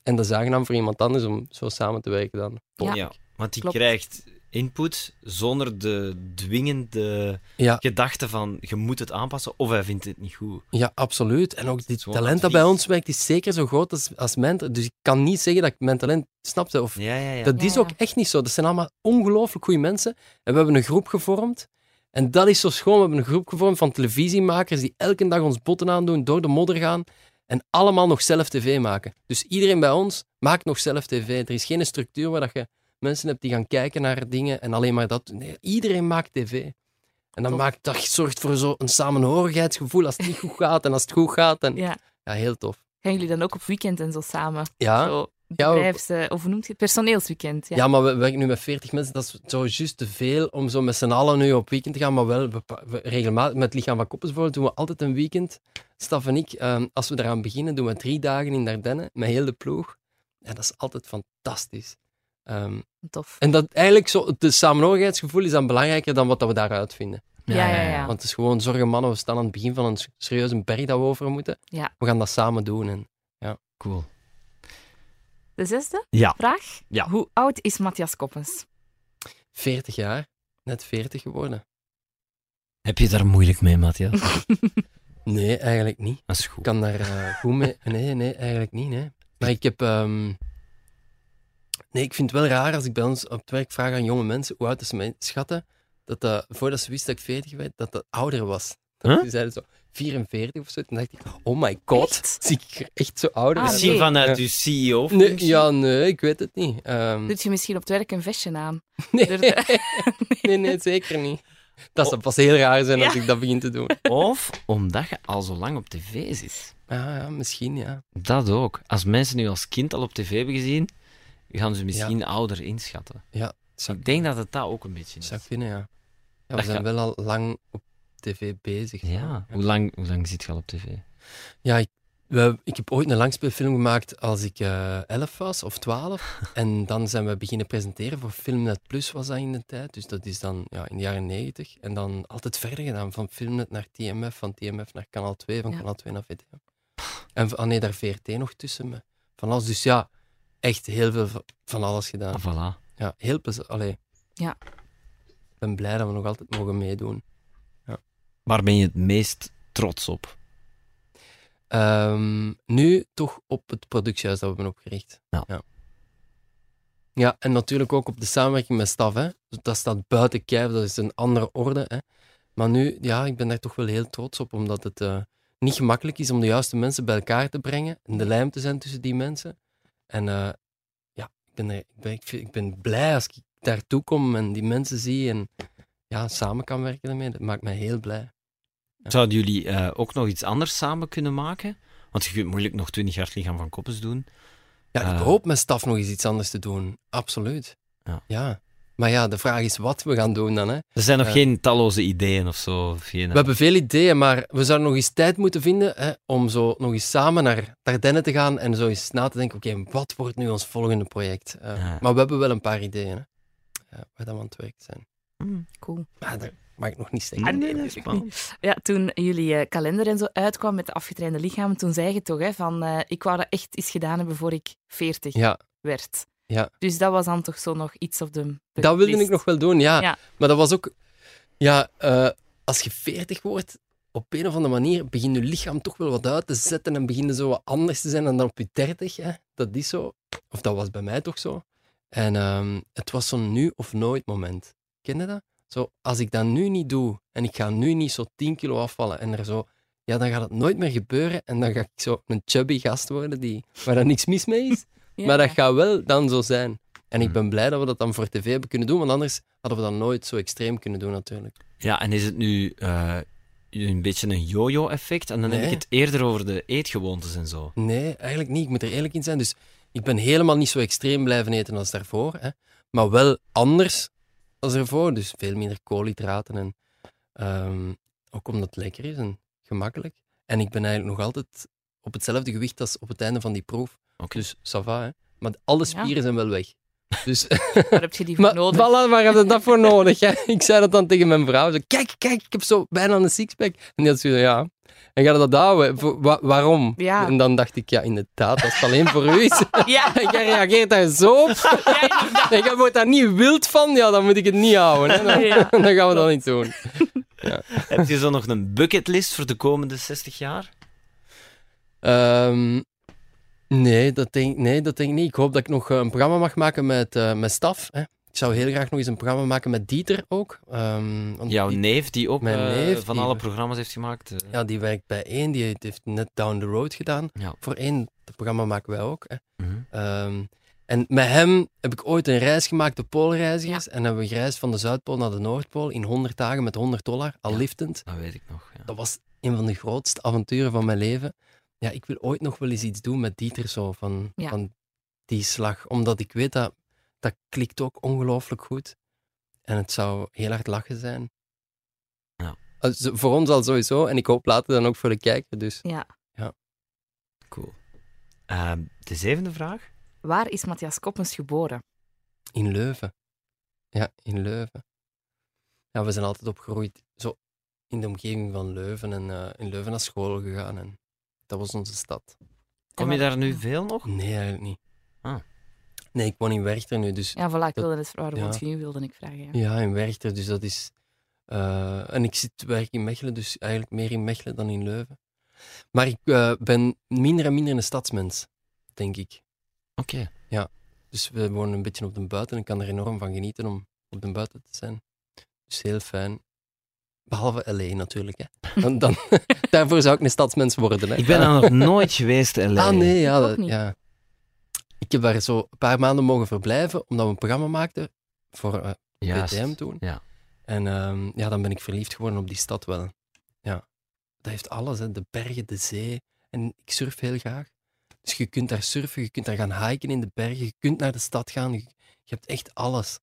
en dat is aangenaam voor iemand anders om zo samen te werken dan. Ja. Ja, want die klopt. krijgt input zonder de dwingende Ja, gedachte van je moet het aanpassen of hij vindt het niet goed. ja absoluut. En ook dit Gewoon talent dat bij ons werkt is zeker zo groot als, als mijn. Dus ik kan niet zeggen dat ik mijn talent snapte. Of, Ja, ja, ja. Dat Ja, is ja. ook echt niet zo. Dat zijn allemaal ongelooflijk goede mensen. En we hebben een groep gevormd. En dat is zo schoon. We hebben een groep gevormd van televisiemakers die elke dag ons botten aandoen, door de modder gaan en allemaal nog zelf tv maken. Dus iedereen bij ons maakt nog zelf tv. Er is geen structuur waar dat je mensen hebt die gaan kijken naar dingen en alleen maar dat doen. Nee, iedereen maakt tv. En Tof. maakt, dat zorgt voor zo'n samenhorigheidsgevoel als het niet goed gaat en als het goed gaat. En, ja. Ja. heel tof. Gaan jullie dan ook op weekend en zo samen? Ja, Zo Ja, eh, of hoe noemt je het? Personeelsweekend. Ja. Ja, maar we werken nu met 40 mensen. Dat is zo juist te veel om zo met z'n allen nu op weekend te gaan. Maar wel we- regelmatig met het lichaam van Koppels bijvoorbeeld doen we altijd een weekend. Staf en ik, ehm, als we eraan beginnen, doen we drie dagen in Dardenne met heel de ploeg. Ja, dat is altijd fantastisch. Ehm, Tof. en dat eigenlijk zo, het samenhorigheidsgevoel is dan belangrijker dan wat dat we daaruit vinden. Ja, ja, ja. Want het is gewoon zorgen, mannen, we staan aan het begin van een serieuze berg dat we over moeten. Ja. We gaan dat samen doen. En Cool. De zesde Ja. vraag. Ja. Hoe oud is Matthias Koppens? 40 jaar, net 40 geworden. Heb je daar moeilijk mee, Matthias? Nee, eigenlijk niet. Dat is goed. Ik kan daar eh, goed mee. Nee, nee, eigenlijk niet. Nee. Maar ik heb. ehm, Nee, ik vind het wel raar als ik bij ons op het werk vraag aan jonge mensen hoe oud ze mij schatten. Dat dat, voordat ze wisten dat ik 40 werd, dat dat ouder was. Dat Huh? Ze zeiden zo 44 of zo. Toen dacht ik, oh my god, Echt? zie ik er echt zo ouder Ah, uit? Misschien nee. vanuit uw CEO. Nee, ja, nee, ik weet het niet. Ehm, Doet je misschien op het werk een vestje aan? nee, de- nee, nee, zeker niet. Dat zou pas heel raar zijn als Ja. ik dat begin te doen. Of omdat je al zo lang op tv zit. Ja, ja, misschien, ja. Dat ook. Als mensen nu als kind al op tv hebben gezien, gaan ze misschien ouder inschatten. Ja, zou, Ik denk dat het dat ook een beetje is. zou kunnen, ja. ja we Dat zijn ga- wel al lang op tv bezig. Ja. Hoe lang, hoe lang zit je al op tv? Ja, ik, we, ik heb ooit een langspeelfilm gemaakt als ik eh 11 was of 12. en dan zijn we beginnen presenteren voor Filmnet Plus was dat in de tijd. Dus dat is dan ja, in de jaren 90. En dan altijd verder gedaan, van Filmnet naar TMF, van TMF naar Kanaal 2, van Ja. Kanaal 2 naar VTM. En ah nee, daar VRT nog tussen me. Van alles. Dus ja, echt heel veel van- alles gedaan. Ah, voilà. Ja, heel plezant. Allee. Ja. Ik ben blij dat we nog altijd mogen meedoen. Waar ben je het meest trots op? Ehm, nu toch op het productiehuis dat we hebben opgericht. Ja. ja. Ja, en natuurlijk ook op de samenwerking met staf. Hè. Dat staat buiten kijf, dat is een andere orde. Hè. Maar nu, ja, ik ben daar toch wel heel trots op, omdat het eh, niet gemakkelijk is om de juiste mensen bij elkaar te brengen en de lijm te zijn tussen die mensen. En eh, ja, ik ben, ik, ben, ik, ben blij als ik daartoe kom en die mensen zie en ja, samen kan werken daarmee. Dat maakt mij heel blij. Ja. Zouden jullie eh, ook nog iets anders samen kunnen maken? Want je kunt moeilijk nog 20 jaar lichaam van Koppes doen. Ja, ik Eh. hoop met staf nog eens iets anders te doen. Absoluut. Ja. Maar ja, de vraag is wat we gaan doen dan. Hè. Er zijn nog Ja. geen talloze ideeën of zo. Of geen, We hebben veel ideeën, maar we zouden nog eens tijd moeten vinden hè, om zo nog eens samen naar Dardenne te gaan en zo eens na te denken, oké, wat wordt nu ons volgende project? Eh, Ja. Maar we hebben wel een paar ideeën, hè, ja, waar dat we aan het werk zijn. Hmm, cool. Maar dat mag ik nog niet zeggen. Ah, nee, dat is natuurlijk spannend. Ja, toen jullie eh, kalender en zo uitkwam met de afgetrainde lichamen, toen zei je toch hè, van eh, ik wou dat echt eens gedaan hebben voor ik 40 Ja, werd. Ja. Dus dat was dan toch zo nog iets op de dat wilde ik nog wel doen, ja. Ja. Maar dat was ook... Ja, eh, als je 40 wordt, op een of andere manier begint je lichaam toch wel wat uit te zetten en begint zo wat anders te zijn dan op je 30. Hè. Dat is zo. Of dat was bij mij toch zo. En ehm, het was zo'n nu of nooit moment. Ken je dat? Zo, als ik dat nu niet doe en ik ga nu niet zo 10 kilo afvallen en er zo... Ja, dan gaat het nooit meer gebeuren en dan ga ik zo een chubby gast worden die, waar er niks mis mee is. Ja, Maar dat gaat wel dan zo zijn. En ik Hmm. ben blij dat we dat dan voor tv hebben kunnen doen, want anders hadden we dat nooit zo extreem kunnen doen natuurlijk. Ja, en is het nu eh, een beetje een yo-yo-effect. En dan heb ik het eerder over de eetgewoontes en zo. Nee, eigenlijk niet. Ik moet er eerlijk in zijn. Dus ik ben helemaal niet zo extreem blijven eten als daarvoor. Hè. Maar wel anders als ervoor. Dus veel minder koolhydraten. En, ehm, ook omdat het lekker is en gemakkelijk. En ik ben eigenlijk nog altijd op hetzelfde gewicht als op het einde van die proef. Oké. Dus ça va, hè. Maar alle spieren zijn wel weg. Dus, Waar heb je die voor maar nodig? voilà, waar heb je dat voor nodig? Hè? Ik zei dat dan tegen mijn vrouw. Zo, kijk, kijk, ik heb zo bijna een sixpack. En die had zoiets van, ja. En ga je dat houden? Voor- wa- waarom? Ja. En dan dacht ik, ja, inderdaad, als het alleen voor u is. Ja, En jij reageert daar zo op. ja. En jij wordt daar niet wild van. Ja, dan moet ik het niet houden. Hè. Dan, Ja. dan gaan we dat niet doen. Heb je zo nog een bucketlist voor de komende 60 jaar? Ehm, nee, dat denk, nee, dat denk ik niet. Ik hoop dat ik nog eh, een programma mag maken met, eh met staf. Hè. Ik zou heel graag nog eens een programma maken met Dieter ook. Ehm, Jouw die- neef, die ook Mijn eh, neef, van die- alle programma's heeft gemaakt. Ja, die werkt bij één. Die heeft net Down the Road gedaan. Ja. Voor één. Dat programma maken wij ook. Hè. Mhm. Ehm, en met hem heb ik ooit een reis gemaakt, de Poolreizigers. En hebben we gereisd van de Zuidpool naar de Noordpool in 100 dagen met 100 dollar, al Ja. liftend. Dat weet ik nog. Ja. Dat was een van de grootste avonturen van mijn leven. Ja, ik wil ooit nog wel eens iets doen met Dieter zo, van, Ja. van die slag. Omdat ik weet dat dat klikt ook ongelooflijk goed. En het zou heel hard lachen zijn. Ja. Voor ons al sowieso. En ik hoop later dan ook voor de kijker. Dus Ja. Cool. Ehm, de zevende vraag? Waar is Matthias Koppens geboren? in Leuven. Ja, in Leuven. Ja, we zijn altijd opgegroeid zo in de omgeving van Leuven. En eh, in Leuven naar school gegaan. En dat was onze stad. Kom je daar nu veel nog? Nee, eigenlijk niet. Ah. Nee, ik woon in Werchter nu. Dus Ja, voilà, ik wilde het waar Ja. je nu, wilde ik vragen. Ja. Ja, in Werchter, dus dat is... eh, en ik zit werk in Mechelen, dus eigenlijk meer in Mechelen dan in Leuven. Maar ik eh, ben minder en minder een stadsmens, denk ik. Oké. Dus we wonen een beetje op de buiten en ik kan er enorm van genieten om op de buiten te zijn. Dus heel fijn. Behalve L.A. natuurlijk, hè. Dan, dan, daarvoor zou ik een stadsmens worden, hè. Ik ben daar nog nooit geweest, LA. Ah, nee, ja. Dat- ja. Ik heb daar zo een paar maanden mogen verblijven, omdat we een programma maakten voor eh, Juist. VTM toen. Ja. En ehm, ja, dan ben ik verliefd geworden op die stad wel. Ja. Dat heeft alles, hè. de bergen, de zee. En ik surf heel graag. Dus je kunt daar surfen, je kunt daar gaan hiken in de bergen, je kunt naar de stad gaan. Je, je hebt echt alles.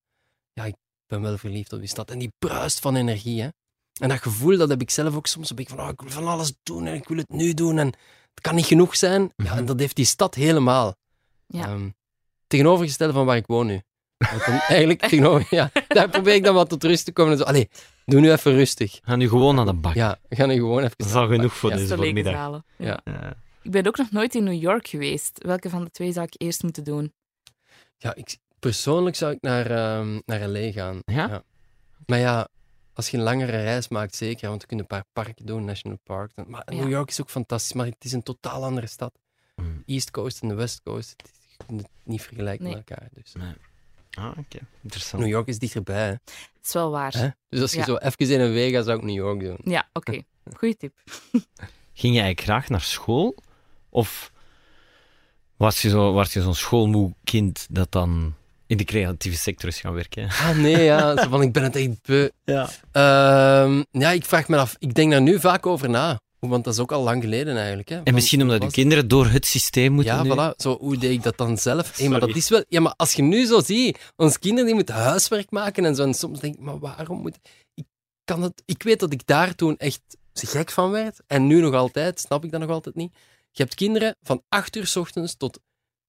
Ja, ik ben wel verliefd op die stad. En die bruist van energie, hè. En dat gevoel, dat heb ik zelf ook soms. een beetje van, oh, ik wil van alles doen en ik wil het nu doen. En het kan niet genoeg zijn. Ja, Mhm. en dat heeft die stad helemaal. Ja. Ehm, tegenovergestelde van waar ik woon nu. Want dan eigenlijk tegenover, ja, daar probeer ik dan wat tot rust te komen. En zo, allee, doe nu even rustig. Ga nu gewoon naar de bak. Ja, gaan nu gewoon even... Dat is al genoeg voor Ja. deze. Ja. Ja. Ik ben ook nog nooit in New York geweest. Welke van de twee zou ik eerst moeten doen? Ja, ik, persoonlijk zou ik naar, ehm naar L.A. gaan. Ja? Maar ja, als je een langere reis maakt, zeker. Want we kunnen een paar parken doen, National Park. Maar Ja. New York is ook fantastisch, maar het is een totaal andere stad. Mm. East Coast en de West Coast, het is- je kunt het niet vergelijken Nee. met elkaar. Dus. Nee. Ah, oké. Interessant. New York is dichterbij, hè. Dat is wel waar. Hè? Dus als je Ja. zo even in een week gaat, zou ik New York doen. Ja, oké. Goeie tip. Ging jij graag naar school? Of was je zo- was je zo'n schoolmoe kind dat dan in de creatieve sector is gaan werken? Ah, nee, ja. Van, ik ben het echt beu. Ja. Ehm, ja, ik vraag me af. Ik denk daar nu vaak over na. Want dat is ook al lang geleden eigenlijk. Hè. En misschien omdat was- kinderen door het systeem moeten Ja, nu... voilà. Zo, hoe deed ik dat dan zelf? Hey, maar dat is wel... Ja, maar als je nu zo ziet, onze kinderen die moeten huiswerk maken en zo. En soms denk ik, maar waarom moet... Ik, kan het... ik weet dat ik daar toen echt gek van werd. En nu nog altijd, snap ik dat nog altijd niet. Je hebt kinderen van 8 uur s ochtends tot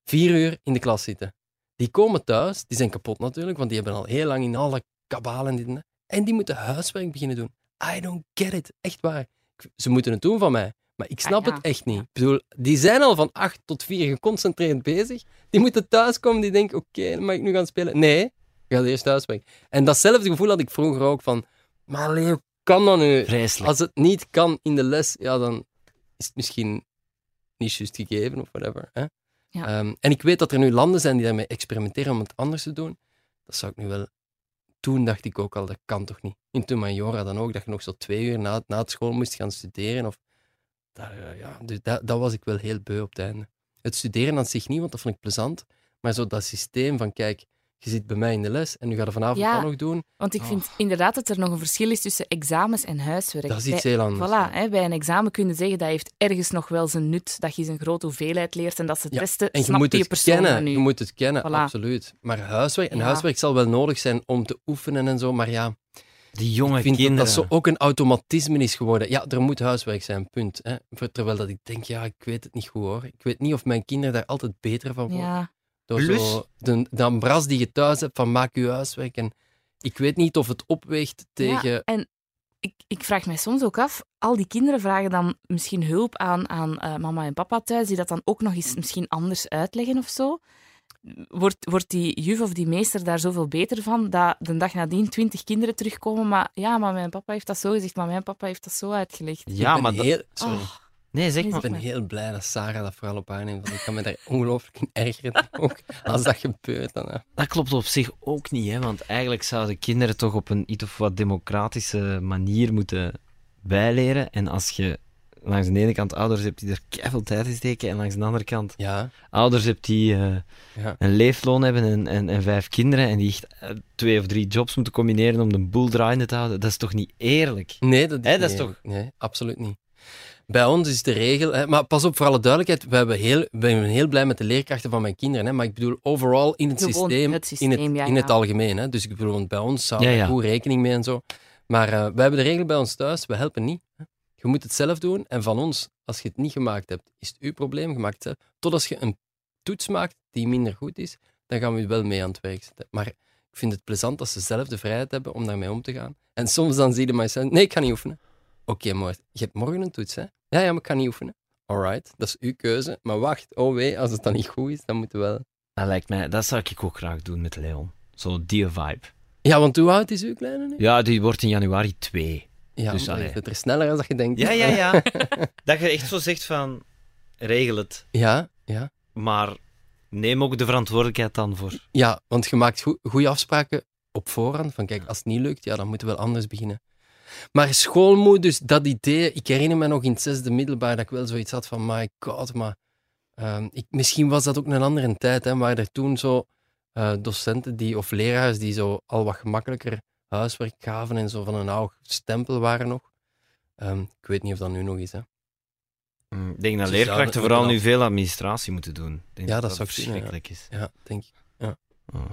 4 uur in de klas zitten. Die komen thuis, die zijn kapot natuurlijk, want die hebben al heel lang in alle kabalen en dit en dat. En die moeten huiswerk beginnen doen. I don't get it. Echt waar. Ik- Ze moeten het doen van mij. Maar ik snap Ah, ja. het echt niet. Ik bedoel, die zijn al van 8 tot 4 geconcentreerd bezig. Die moeten thuiskomen, die denken, oké, dan mag ik nu gaan spelen. Nee, je gaat eerst thuiswerk. En datzelfde gevoel had ik vroeger ook van, maar hoe kan dat nu? Vreselijk. Als het niet kan in de les, ja, dan is het misschien niet juist gegeven of whatever. Hè? Ehm, en ik weet dat er nu landen zijn die daarmee experimenteren om het anders te doen. Dat zou ik nu wel... Toen dacht ik ook al, dat kan toch niet. In toen Majora dan ook, dat je nog zo twee uur na, na het school moest gaan studeren. Of, daar, eh, ja, dus dat, dat was ik wel heel beu op het einde. Het studeren aan zich niet, want dat vond ik plezant. Maar zo dat systeem van, kijk, je zit bij mij in de les en nu gaat je vanavond Ja. dat nog doen. Want ik Oh. vind inderdaad dat er nog een verschil is tussen examens en huiswerk. Dat is Bij- iets heel anders. Voilà, hè, bij een examen kun je zeggen dat heeft ergens nog wel zijn nut, dat je eens een grote hoeveelheid leert en dat ze Ja, testen, En je moet die het kennen. nu. Je moet het kennen, Voilà. absoluut. Maar huiswerk, en Ja. huiswerk zal wel nodig zijn om te oefenen en zo, maar ja, Die jonge ik vind dat kinderen. dat zo ook een automatisme is geworden. Ja, er moet huiswerk zijn, punt. Hè. Voor- Terwijl dat ik denk, ja, ik weet het niet goed hoor. Ik weet niet of mijn kinderen daar altijd beter van worden. Ja, Door Plus- zo de, de ambras die je thuis hebt van maak je huiswerk. En ik weet niet of het opweegt tegen... Ja, en ik, ik vraag mij soms ook af, al die kinderen vragen dan misschien hulp aan, aan eh, mama en papa thuis, die dat dan ook nog eens misschien anders uitleggen of zo. Wordt, wordt die juf of die meester daar zoveel beter van, dat de dag nadien twintig kinderen terugkomen, maar ja, maar mijn papa heeft dat zo gezegd, maar mijn papa heeft dat zo uitgelegd. Ja, maar dat- heel, sorry. Oh, Nee, zeg maar. Ik ben heel blij dat Sarah dat vooral op aanneemt. Want ik kan me daar ongelooflijk in ergeren. Ook als dat gebeurt. Dan, hè. Dat klopt op zich ook niet, hè, want eigenlijk zouden kinderen toch op een iets of wat democratische manier moeten bijleren. En als je langs de ene kant ouders hebt die er keihard tijd in steken, en langs de andere kant Ja, ouders hebt die eh, ja. een leefloon hebben en, en, en vijf kinderen en die echt eh, twee of drie jobs moeten combineren om de boel draaiende te houden, dat is toch niet eerlijk? Nee, dat is, Hè, dat is niet- toch- Nee, absoluut niet. Bij ons is de regel... Hè, maar pas op, voor alle duidelijkheid. We hebben heel, we zijn heel blij met de leerkrachten van mijn kinderen. Hè, maar ik bedoel, overal in het Gewoon systeem, het systeem, in, het, ja, in ja. het algemeen. Hè. Dus ik bedoel, want bij ons houden Ja, we goed rekening mee en zo. Maar eh, wij hebben de regel bij ons thuis, we helpen niet. Hè. Je moet het zelf doen. En van ons, als je het niet gemaakt hebt, is het uw probleem. Je maakt het zelf. Tot als je een toets maakt die minder goed is, dan gaan we je wel mee aan het werk zetten. Maar ik vind het plezant dat ze zelf de vrijheid hebben om daarmee om te gaan. En soms dan zie je mij zeggen, nee, ik ga niet oefenen. Oké, mooi. Je hebt morgen een toets, hè? Ja, ja, maar ik kan niet oefenen. Alright, dat is uw keuze. Maar wacht, oh wee, als het dan niet goed is, dan moeten we wel... Dat lijkt mij, dat zou ik ook graag doen met Leon. Zo die vibe. Ja, want hoe oud is uw kleine nu? Ja, die wordt in januari twee. Ja, dus, het er sneller dan dat je denkt. Ja, ja, ja. dat je echt zo zegt van, regel het. Ja, ja. Maar neem ook de verantwoordelijkheid dan voor. Ja, want je maakt goede afspraken op voorhand. Van kijk, als het niet lukt, ja, dan moeten we wel anders beginnen. Maar schoolmoed, dus dat idee... Ik herinner me nog in het zesde middelbaar dat ik wel zoiets had van, my god, maar... ehm, ik, misschien was dat ook een andere tijd, hè, maar er toen zo eh, docenten die, of leraars die zo al wat gemakkelijker huiswerk gaven en zo van een oude stempel waren nog. Ehm, ik weet niet of dat nu nog is, hè. Mm, Ik denk dat leerkrachten vooral ook nu veel administratie moeten doen. Ik denk Ja, dat dat zou kunnen, verschrikkelijk is. Ja, denk ik. Oh.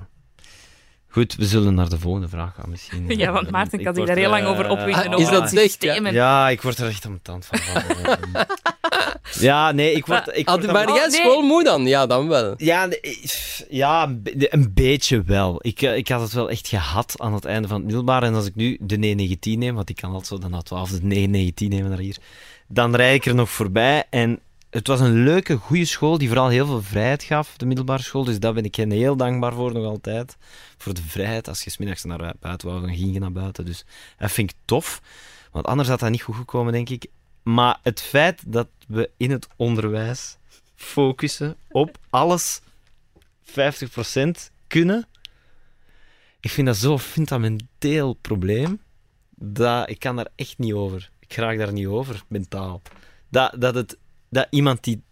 Goed, we zullen naar de volgende vraag gaan misschien. Ja, want Maarten kan zich daar heel er, lang over eh, opwinden. Ah, over is dat het echt, systeem en- Ja, ik word er echt aan mijn tand van. ja, nee, ik word... Ik word maar jij Oh, nee. schoolmoe dan? Ja, dan wel. Ja, ja een be- een beetje wel. Ik, eh, ik had het wel echt gehad aan het einde van het middelbaar. En als ik nu de 919 neem, want ik kan altijd zo de A12 de 919 nemen naar hier, dan rijd ik er nog voorbij. En het was een leuke, goede school die vooral heel veel vrijheid gaf, de middelbare school. Dus daar ben ik hen heel dankbaar voor nog altijd. Voor de vrijheid. Als je smiddags naar buiten wou, dan ging je naar buiten. Dus dat vind ik tof. Want anders had dat niet goed gekomen, denk ik. Maar het feit dat we in het onderwijs focussen op alles 50% kunnen, ik vind dat zo'n fundamenteel probleem, dat ik kan daar echt niet over. Ik raak daar niet over, mentaal. Dat, dat, het, dat iemand die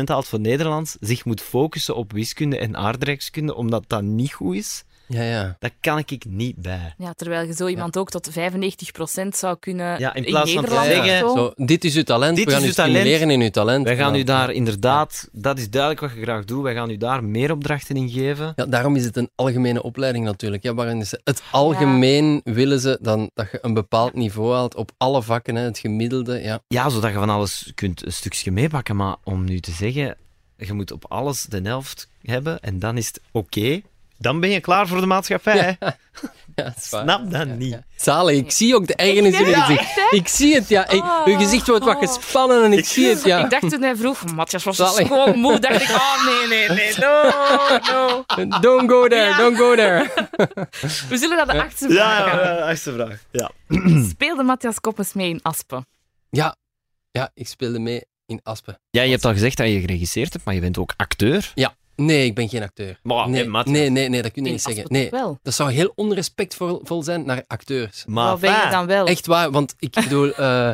80% haalt van Nederlands zich moet focussen op wiskunde en aardrijkskunde, omdat dat niet goed is, Ja, ja. dat kan ik niet bij. Ja, terwijl je zo iemand ook tot 95% zou kunnen Ja, in plaats van te zeggen- zo. Zo, dit is uw talent, Dit we gaan is u uw talent. stimuleren in uw talent. Wij gaan Ja. u daar inderdaad, dat is duidelijk wat je graag doet, wij gaan u daar meer opdrachten in geven. Ja, daarom is het een algemene opleiding natuurlijk. Ja, waarin ze het algemeen willen ze dan dat je een bepaald niveau haalt op alle vakken, hè, het gemiddelde. Ja. Ja, zodat je van alles kunt een stukje meepakken. Maar om nu te zeggen, je moet op alles de helft hebben en dan is het oké. Dan ben je klaar voor de maatschappij. hè? Ja, dat waar. Snap dat Ja, niet. ja. Zalig, ik zie ook de ergernis in Ja, gezicht. Ik zie het, ja. Ik- Oh. uw gezicht wordt wat gespannen en ik zie het, ja. Ik dacht toen hij vroeg, Matthias was Zalig. gewoon moe, dacht ik, oh nee, nee, nee, no, no. Don't go there, Ja. don't go there. We zullen naar de achtste vraag gaan. achtste vraag. Ja. Speelde Matthias Koppes mee in Aspen? Ja, ja, ik speelde mee in Aspen. ja, je hebt al gezegd dat je geregisseerd hebt, maar je bent ook acteur. Nee, ik ben geen acteur. Maar, Nee, nee, Matthias. nee, nee, nee, dat kun je niet zeggen. Nee, wel. dat zou heel onrespectvol vol zijn naar acteurs. Maar Wat ben je dan wel? Echt waar, want ik bedoel, eh,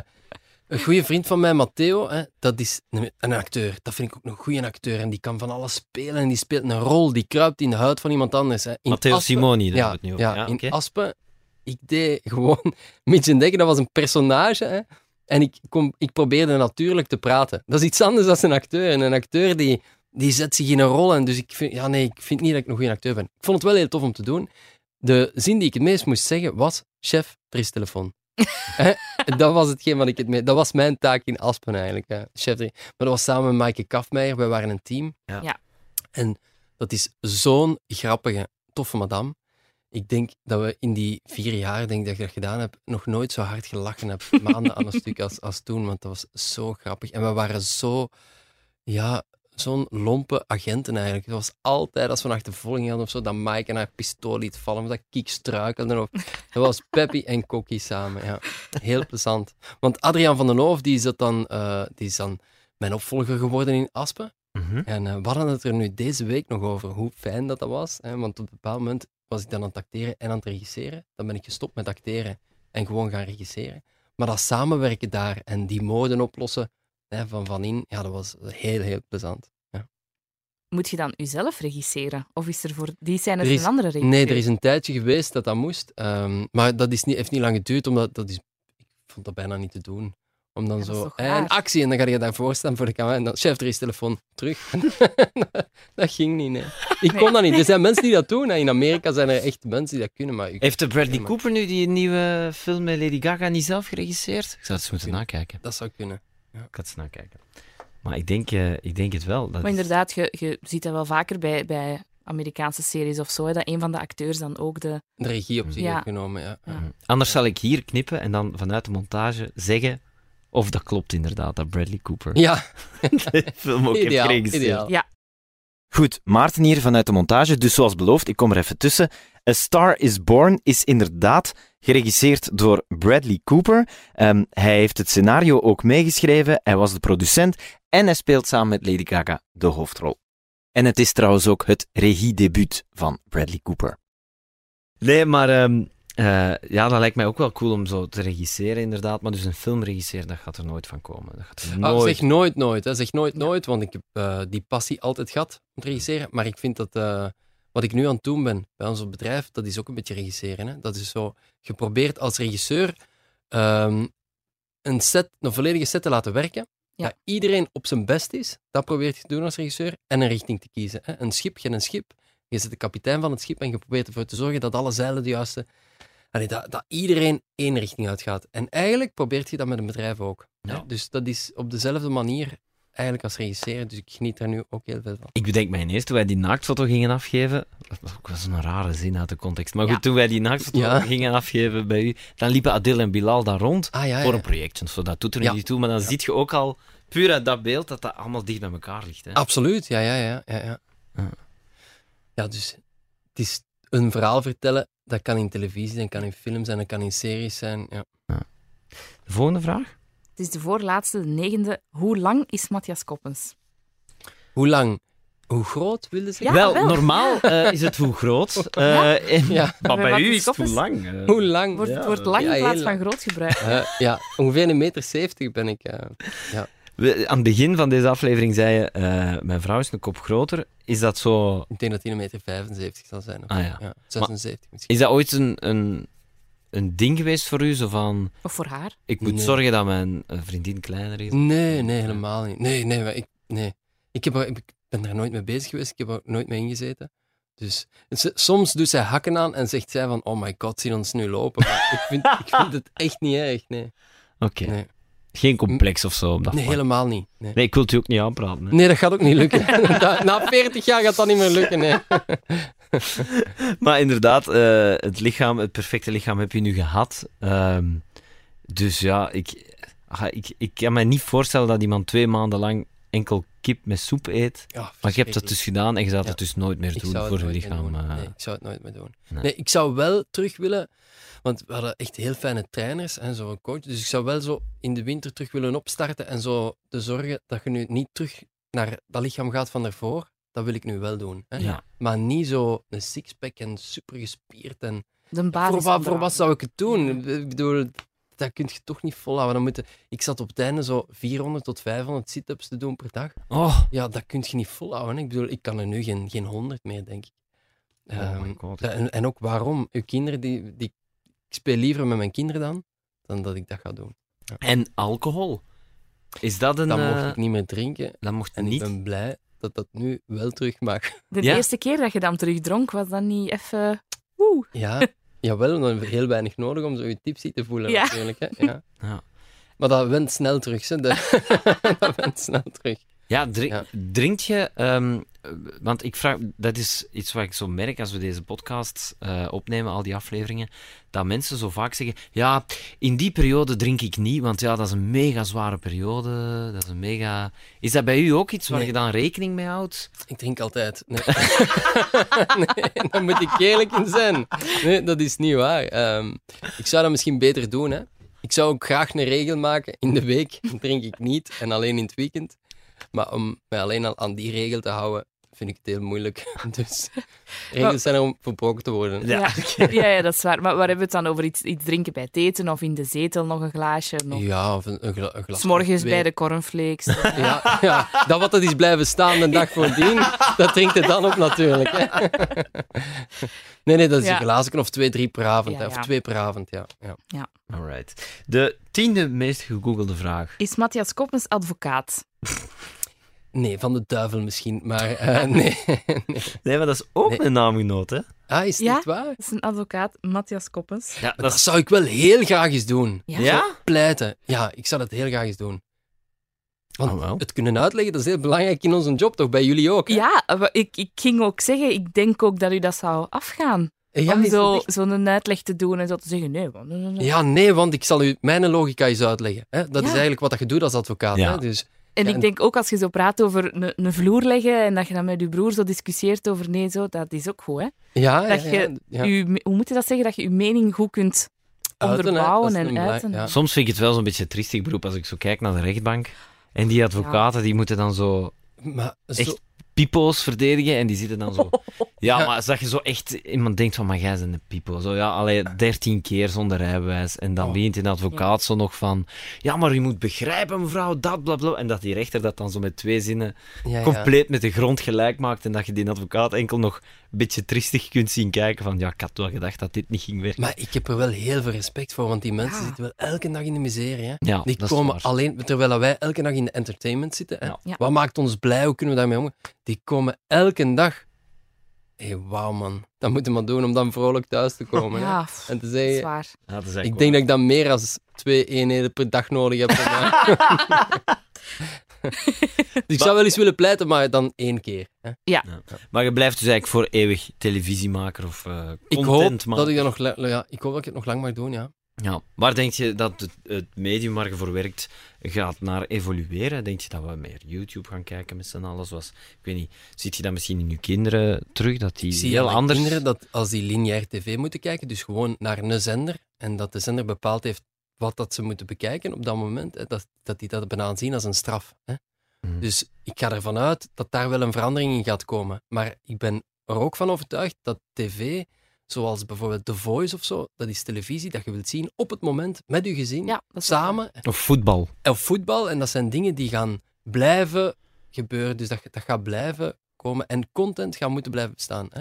Een goede vriend van mij, Matteo, hè, dat is een, een acteur. Dat vind ik ook een goede acteur. En die kan van alles spelen. En die speelt een rol. Die kruipt in de huid van iemand anders. Hè. In Matteo Aspen- Simoni, daar Ja, het nu over. ja, Ja, in. Aspen, ik deed gewoon Mitch en Dekker, dat was een personage. Hè. En ik, kom, ik probeerde natuurlijk te praten. Dat is iets anders dan een acteur. En een acteur die, die zet zich in een rol. En dus ik vind, ja, nee, ik vind niet dat ik een goede acteur ben. Ik vond het wel heel tof om te doen. De zin die ik het meest moest zeggen was: Chef, er is telefoon. Dat was hetgeen wat ik het meest. Dat was mijn taak in Aspen eigenlijk. Hè. Chef, maar dat was samen met Maaike Kafmeijer. Wij waren een team. Ja. Ja. En dat is zo'n grappige, toffe madame. Ik denk dat we in die vier jaar denk ik, dat ik dat gedaan heb, nog nooit zo hard gelachen heb, maanden aan een stuk als, als toen, want dat was zo grappig. En we waren zo, ja, zo'n lompe agenten eigenlijk. Het was altijd, als we een achtervolging hadden of zo, dat Mike en haar pistool liet vallen, of dat Kiek struikelde. Of, dat was Peppy en Kokkie samen, ja. Heel plezant. Want Adriaan van den Hoof, die is, dat dan, eh, die is dan mijn opvolger geworden in Aspen. Mhm. En eh, we hadden het er nu deze week nog over hoe fijn dat, dat was. Hè? Want op een bepaald moment was ik dan aan het acteren en aan het regisseren. Dan ben ik gestopt met acteren en gewoon gaan regisseren. Maar dat samenwerken daar en die moden oplossen hè, van van in, ja, dat was heel, heel plezant. Moet je dan uzelf regisseren? Of is er voor die scène Er is- een andere regisseur? Nee, er is een tijdje geweest dat dat moest. ehm, maar dat is niet, heeft niet lang geduurd, omdat dat is, ik vond dat bijna niet te doen. Om dan Ja, zo, en actie, en dan ga je daarvoor staan voor de camera. En dan, chef, er is telefoon, terug. dat ging niet, nee. Ik kon dat niet. Er zijn mensen die dat doen. hè. In Amerika zijn er echt mensen die dat kunnen, maar ik, Heeft de Bradley Ja, maar- Cooper nu die nieuwe film met Lady Gaga niet zelf geregisseerd? Ik zou het eens moeten Kunnen. nakijken. dat zou kunnen. Ik ga het eens nakijken. Maar ik denk, eh, ik denk het wel. Dat Maar inderdaad, je, je ziet dat wel vaker bij, bij Amerikaanse series of zo, hè, dat een van de acteurs dan ook de... De regie op zich Ja. heeft genomen, ja. Ja. Mhm. Anders zal ik hier knippen en dan vanuit de montage zeggen of dat klopt inderdaad, dat Bradley Cooper Ja, de film ook ideaal. heeft geregisseerd. ideaal. Goed, Maarten hier vanuit de montage. Dus zoals beloofd, ik kom er even tussen. A Star is Born is inderdaad geregisseerd door Bradley Cooper. Ehm, hij heeft het scenario ook meegeschreven, hij was de producent en hij speelt samen met Lady Gaga de hoofdrol. En het is trouwens ook het regiedebuut van Bradley Cooper. Nee, maar ehm, eh, ja, dat lijkt mij ook wel cool om zo te regisseren inderdaad. Maar dus een film regisseren, dat gaat er nooit van komen. Dat gaat er Ah, nooit... zeg nooit nooit. Hè. Zeg nooit nooit, want ik heb eh, die passie altijd gehad om te regisseren. Maar ik vind dat eh, wat ik nu aan het doen ben bij ons bedrijf, dat is ook een beetje regisseren. Hè. Dat is zo geprobeerd als regisseur ehm, een, set, een volledige set te laten werken. Ja. Dat iedereen op zijn best is. Dat probeert je te doen als regisseur. En een richting te kiezen. Hè. Een schip, je hebt een schip. Je zit de kapitein van het schip en je probeert ervoor te zorgen dat alle zeilen de juiste... Allee, dat, dat iedereen één richting uitgaat. En eigenlijk probeert je dat met een bedrijf ook. Ja. Dus dat is op dezelfde manier eigenlijk als regisseren. Dus ik geniet daar nu ook heel veel van. Ik bedenk mij ineens, toen wij die naaktfoto gingen afgeven, dat was ook wel zo'n rare zin uit de context, maar goed, toen wij die naaktfoto Ja. gingen afgeven bij u, dan liepen Adil en Bilal daar rond Ah ja, voor een projectje. Zo, dat doet er niet toe, maar dan zie je ook al, puur uit dat beeld, dat dat allemaal dicht bij elkaar ligt. Hè. Absoluut, ja, ja, ja. Ja, ja. Ja. dus het is een verhaal vertellen. Dat kan in televisie, dat kan in films en dat kan in series zijn. Ja. De volgende vraag? Het is de voorlaatste, de negende. Hoe lang is Matthias Koppens? Hoe lang? Hoe groot wilde ze? Ja, wel, wel. normaal eh, is het hoe groot, eh, Ja. en- Ja. maar Bij bij u is het hoe lang. eh. Hoe lang? Wordt, Ja, wordt lang ja, in plaats van groot gebruikt. Eh, ja, ongeveer een meter zeventig ben ik. eh. We- aan het begin van deze aflevering zei je, eh, mijn vrouw is een kop groter. Is dat zo... Ik denk dat hij een meter 75 zal zijn. Of Ah ja. ja 76 misschien. Is dat ooit een, een, een ding geweest voor u? Zo van, Of voor haar. ik moet Nee. zorgen dat mijn vriendin kleiner is? Nee, nee, helemaal niet. Nee, nee, ik, nee. Ik, heb, ik ben daar nooit mee bezig geweest. Ik heb er nooit mee ingezeten. Dus soms doet zij hakken aan en zegt zij van, oh my god, zie ons nu lopen. Maar ik vind, ik vind het echt niet erg, nee. Oké. Nee, Geen complex of zo op dat nee vlak. helemaal niet. Nee. Nee, ik wil het u ook niet aanpraten. Hè. nee, dat gaat ook niet lukken. Na 40 jaar gaat dat niet meer lukken, nee. Maar inderdaad, eh, het lichaam, het perfecte lichaam heb je nu gehad. Ehm, dus ja, ik, ah, ik, ik kan me niet voorstellen dat iemand twee maanden lang enkel kip met soep eet. Ja, Maar je hebt dat dus gedaan en je zou Ja. dat dus nooit meer doen voor je lichaam. eh. Nee, ik zou het nooit meer doen. Nee. Nee. ik zou wel terug willen, want we hadden echt heel fijne trainers en zo'n coach. Dus ik zou wel zo in de winter terug willen opstarten en zo te zorgen dat je nu niet terug naar dat lichaam gaat van daarvoor. Dat wil ik nu wel doen. Hè? Ja. Maar niet zo een sixpack en super gespierd. En De basis voor, wat, voor wat zou ik het doen? Ik bedoel, dat kun je toch niet volhouden. Dan moeten, ik zat op het einde zo 400 tot 500 sit-ups te doen per dag. Oh, Ja, dat kun je niet volhouden. Ik bedoel, ik kan er nu geen, geen 100 meer, denk ik. Oh Ehm, my god. en, en ook waarom? Uw kinderen, die, die, ik speel liever met mijn kinderen dan, dan dat ik dat ga doen. En alcohol? Is dat een... Dan mocht eh, ik niet meer drinken. dat mocht En ik niet. ben blij dat dat nu wel terug mag. De Ja. eerste keer dat je dan terug dronk, was dat niet even... Woe. Ja, jawel, dan heb je heel weinig nodig om zo je tipsy te voelen Ja. natuurlijk. Hè? Ja. Ja. Maar dat went snel terug. Hè? De- dat went snel terug. Ja, drink, Ja. drinkt je... ehm, eh, want ik vraag... Dat is iets wat ik zo merk als we deze podcast eh, opnemen, al die afleveringen, dat mensen zo vaak zeggen, ja, in die periode drink ik niet, want ja, dat is een mega zware periode, dat is een mega... Is dat bij u ook iets waar Nee. je dan rekening mee houdt? Ik drink altijd. Nee. nee, daar moet ik eerlijk in zijn. Nee, dat is niet waar. Ehm, ik zou dat misschien beter doen. Hè. Ik zou ook graag een regel maken. In de week drink ik niet en alleen in het weekend. Maar om mij alleen al aan die regel te houden, vind ik het heel moeilijk. Dus regels zijn er om verbroken te worden. Ja. Ja. ja, ja, dat is waar. Maar waar hebben we het dan over? Iets, iets drinken bij het eten of in de zetel nog een glaasje? Nog... Ja, of een, een, gla- een glas. S'morgens bij de cornflakes. Ja, ja, dat wat dat is blijven staan de dag voordien, dat drinkt het dan op natuurlijk. Hè. Nee, nee, dat is Ja. een glazen of twee, drie per avond. Ja, hè. Of ja. twee per avond, ja. ja. Alright. De tiende meest gegoogelde vraag. Is Matthias Koppens advocaat? Nee, van de duivel misschien, maar eh, nee. nee. Nee, maar dat is ook Nee. een naamgenoot, hè? Ah, is Ja? waar? Dat is een advocaat, Matthias Koppens. Ja, Dat zou ik wel heel graag eens doen. Ja? Ja? Pleiten. Ja, ik zou dat heel graag eens doen. Want Oh, wel. het kunnen uitleggen, dat is heel belangrijk in onze job, toch? Bij jullie ook? hè? Ja, ik, ik ging ook zeggen, ik denk ook dat u dat zou afgaan. Ja, om is dat zo- echt? zo'n uitleg te doen en zo te zeggen, nee. want- ja, nee, want ik zal u mijn logica eens uitleggen. Hè? Dat is eigenlijk wat je doet als advocaat. Ja. Hè? Dus, En Ja, ik en- denk ook als je zo praat over een, een vloer leggen en dat je dan met je broer zo discussieert over nee, zo, dat is ook goed. Hè? ja, Dat ja, je hoe moet je dat zeggen? Dat je je mening goed kunt onderbouwen en uiten. ja. Soms vind ik het wel zo'n beetje een triestig beroep als ik zo kijk naar de rechtbank. En die advocaten, die moeten dan zo Maar zo, echt pipo's verdedigen en die zitten dan zo... Ja, Ja. maar dat je zo echt... Iemand denkt van, maar jij bent een pipo. Zo, ja, allee, dertien keer zonder rijbewijs. En dan Oh. begint een advocaat zo nog van... Ja, maar je moet begrijpen, mevrouw, dat, bla, bla. En dat die rechter dat dan zo met twee zinnen ja, ja. compleet met de grond gelijk maakt. En dat je die advocaat enkel nog beetje triestig kunt zien kijken van... Ja, ik had wel gedacht dat dit niet ging werken. Maar ik heb er wel heel veel respect voor, want die mensen Ja. zitten wel elke dag in de miserie. Hè? Ja, Die dat is komen waar. alleen, terwijl wij elke dag in de entertainment zitten. Hè? Ja. Ja. Wat maakt ons blij? Hoe kunnen we daarmee omgaan? Die komen elke dag. Hé, hey, wauw man. Dat moeten we maar doen om dan vrolijk thuis te komen. hè? Ja, En te dat is zeggen, waar. Ja, dat is ik denk dat ik dan meer dan twee eenheden per dag nodig heb. dus ik zou wel eens willen pleiten, maar dan één keer. Hè? Maar je blijft dus eigenlijk voor eeuwig televisiemaker of eh Ik hoop contentmaker. dat ik dat nog, la- ja, ik hoop dat ik het nog lang mag doen, ja. Ja. Waar denk je dat het, het medium waar je voor werkt gaat naar evolueren? Denk je dat we meer YouTube gaan kijken met z'n allen? Zoals, ik weet niet, ziet je dat misschien in je kinderen terug? Dat die Ik zie heel anders... kinderen dat als die lineair tv moeten kijken, dus gewoon naar een zender, en dat de zender bepaald heeft wat dat ze moeten bekijken op dat moment, hè, dat, dat die dat bijna zien als een straf. Hè. Mhm. Dus ik ga ervan uit dat daar wel een verandering in gaat komen. Maar ik ben er ook van overtuigd dat tv, zoals bijvoorbeeld The Voice of zo, dat is televisie dat je wilt zien op het moment met je gezin, Ja, samen, Of voetbal. of voetbal. En dat zijn dingen die gaan blijven gebeuren. Dus dat, dat gaat blijven komen. En content gaat moeten blijven bestaan. Hè?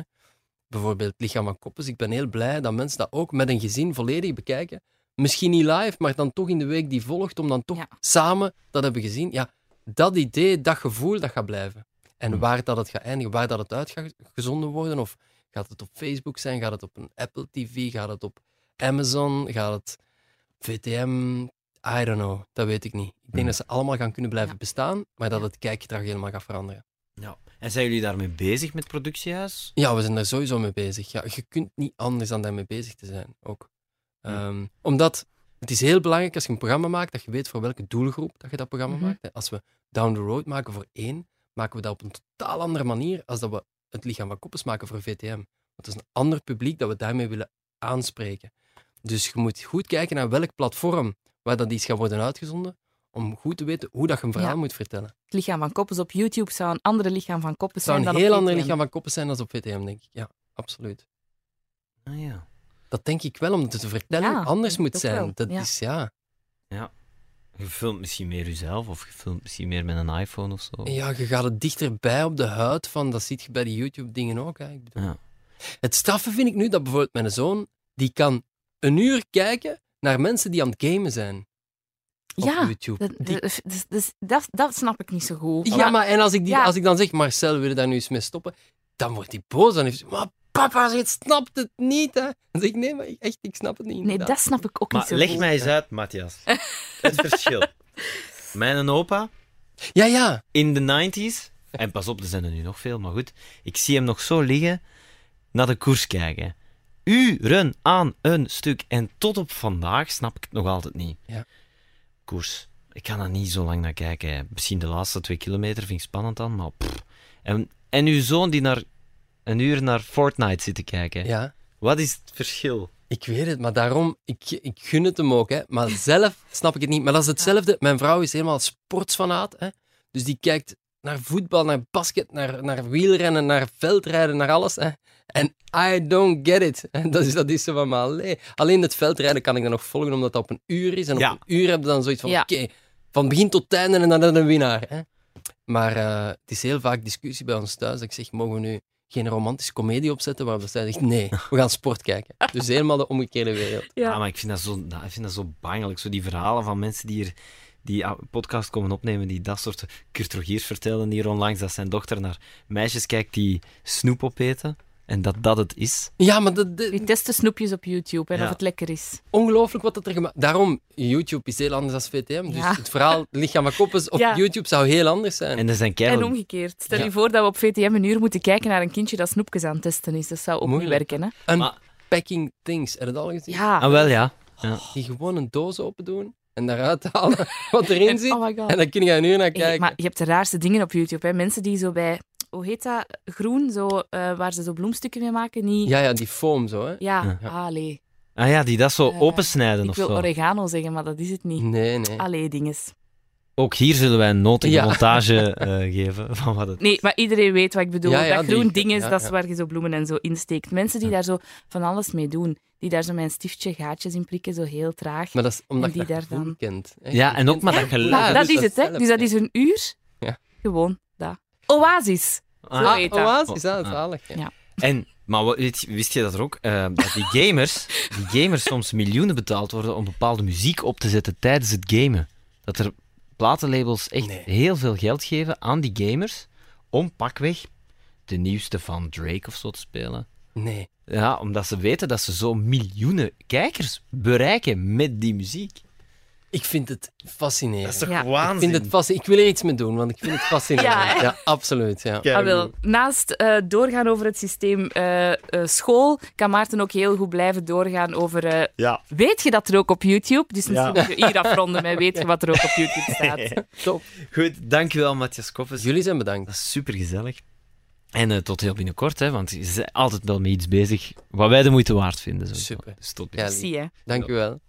Bijvoorbeeld Lichaam van Koppes. Ik ben heel blij dat mensen dat ook met een gezin volledig bekijken. Misschien niet live, maar dan toch in de week die volgt, om dan toch Ja. samen dat hebben gezien. Ja, dat idee, dat gevoel, dat gaat blijven. En Hm. waar dat het gaat eindigen, waar dat het uit gaat gezonden worden, of gaat het op Facebook zijn, gaat het op een Apple TV, gaat het op Amazon, gaat het VTM, I don't know, dat weet ik niet. Ik denk Hm. dat ze allemaal gaan kunnen blijven Ja. bestaan, maar dat het kijkgedrag helemaal gaat veranderen. Ja. En zijn jullie daarmee bezig met productiehuis? Ja, we zijn daar sowieso mee bezig. Ja, je kunt niet anders dan daarmee bezig te zijn, ook. Ehm, omdat het is heel belangrijk als je een programma maakt, dat je weet voor welke doelgroep dat je dat programma Mhm. maakt. Als we Down the Road maken voor één, maken we dat op een totaal andere manier als dat we het lichaam van koppels maken voor VTM. Want het is een ander publiek dat we daarmee willen aanspreken. Dus je moet goed kijken naar welk platform waar dat iets gaat worden uitgezonden, om goed te weten hoe dat je een verhaal Ja. moet vertellen. Het lichaam van Koppes op YouTube zou een andere lichaam van Koppes Het zou zijn een dan heel op ander VTM. lichaam van koppels zijn dan op VTM, denk ik. Ja, absoluut. Ah, ja. Dat denk ik wel, omdat de vertelling Ja, anders moet zijn. wel, Dat ja. is, ja... Je filmt misschien meer jezelf of je filmt misschien meer met een iPhone of zo. Ja, je gaat het dichterbij op de huid van, dat ziet je bij die YouTube-dingen ook. Hè. Ik bedoel, Ja. Het straffe vind ik nu dat bijvoorbeeld mijn zoon, die kan een uur kijken naar mensen die aan het gamen zijn. Op Ja, YouTube. Dat, Die- dat, dus- dus dat, dat snap ik niet zo goed. ja, maar en als ik, die, Ja. als ik dan zeg, Marcel, wil je daar nu eens mee stoppen? Dan wordt hij boos. Dan heeft hij, maar papa, je snapt het niet. Hè. Dan zeg ik, nee, maar echt, ik snap het niet. Nee, dat snap ik ook Maar niet zo leg goed. mij eens uit, Matthias. Het verschil. Mijn opa Ja, ja. in de 90s, en pas op, er zijn er nu nog veel, maar goed, ik zie hem nog zo liggen naar de koers kijken. Uren aan een stuk. En tot op vandaag snap ik het nog altijd niet. Ja. Koers. Ik kan er niet zo lang naar kijken. hè. Misschien de laatste twee kilometer vind ik spannend dan, maar pff. En, en uw zoon die naar een uur naar Fortnite zit te kijken. ja. Wat is het verschil? Ik weet het, maar daarom, ik, ik gun het hem ook. Hè. Maar zelf snap ik het niet. Maar dat is hetzelfde. Mijn vrouw is helemaal sportsfanaat. Hè. Dus die kijkt naar voetbal, naar basket, naar, naar wielrennen, naar veldrijden, naar alles. Hè. En I don't get it. Dat is, dat is zo van, allee. Alleen het veldrijden kan ik dan nog volgen, omdat dat op een uur is. En op een uur heb je dan zoiets van, Ja. oké, van begin tot einde en dan een winnaar. Hè. Maar eh, het is heel vaak discussie bij ons thuis. Dat ik zeg, mogen we nu geen romantische komedie opzetten? Waarop zij zegt, nee, we gaan sport kijken. Dus helemaal de omgekeerde wereld. Ja, Ja. maar ik vind dat zo, nou, ik vind dat zo bangelijk. Zo die verhalen van mensen die hier die ah, podcast komen opnemen, die dat soort... Kurt Rogiers vertelde hier onlangs dat zijn dochter naar meisjes kijkt die snoep opeten. En dat dat het is. Ja, maar dat, dat- Die testen snoepjes op YouTube en Ja. of het lekker is. ongelooflijk wat dat er gemaakt Daarom, YouTube is heel anders dan VTM. Dus Ja. het verhaal Lichaam van Koppes op Ja. YouTube zou heel anders zijn. En zijn En omgekeerd. Stel Ja. je voor dat we op VTM een uur moeten kijken naar een kindje dat snoepjes aan het testen is. Dat zou ook Moeilijk. niet werken, hè? Maar- Unpacking things. Heb je dat al gezien? Ja. Ah, wel ja. Die gewoon een doos open doen en daaruit halen wat erin zit. Oh my god. En dan kun je een uur naar Hey, kijken. maar je hebt de raarste dingen op YouTube. Hè? Mensen die zo bij, hoe heet dat, groen, zo, eh, waar ze zo bloemstukken mee maken. Niet... Ja, ja, die foam zo, hè. Ja, Ja. allee. Ah ja, die dat zo Eh, opensnijden Ik of wil zo. oregano zeggen, maar dat is het niet. Nee, nee. Allee, dinges. Ook hier zullen wij een notige Ja. montage eh, geven van wat het Nee, maar iedereen weet wat ik bedoel. Ja, ja, dat groen die- ding is, ja, dat is waar je zo bloemen en zo insteekt. Mensen die daar zo van alles mee doen. Die daar zo met een stiftje gaatjes in prikken, zo heel traag. Maar dat is omdat En die je dat daar dan- kent. hè. Ja, en ook maar dat geluid. Ja, dat dus is het, hè. Dus dat is een uur. Ja. Gewoon, dat. Oasis. Ah, Zo Ah, heet dat. oasis, ja, Ah. zalig. Ja. Ja. En, maar wat- weet, wist je dat er ook? eh, dat die gamers, die gamers soms miljoenen betaald worden om bepaalde muziek op te zetten tijdens het gamen. Dat er platenlabels echt Nee. heel veel geld geven aan die gamers om pakweg de nieuwste van Drake of zo te spelen. Nee. Ja, omdat ze weten dat ze zo miljoenen kijkers bereiken met die muziek. Ik vind het fascinerend. toch Ja. Ik, vind het fasci- ik wil er iets mee doen, want ik vind het fascinerend. Ja, absoluut. Ja. Ah, wel. Naast eh, doorgaan over het systeem eh, eh, school, kan Maarten ook heel goed blijven doorgaan over... eh, Ja. Weet je dat er ook op YouTube? Dus misschien Ja. moeten we hier afronden met weet je wat er ook op YouTube staat. Top. Goed, dankjewel Matthias Koffes. Jullie zijn bedankt. Dat is super gezellig. En eh, tot heel binnenkort, hè, want je bent altijd wel met iets bezig wat wij de moeite waard vinden. Sowieso. Super. Dus tot Ja, binnenkort. Zie je. Dank u wel.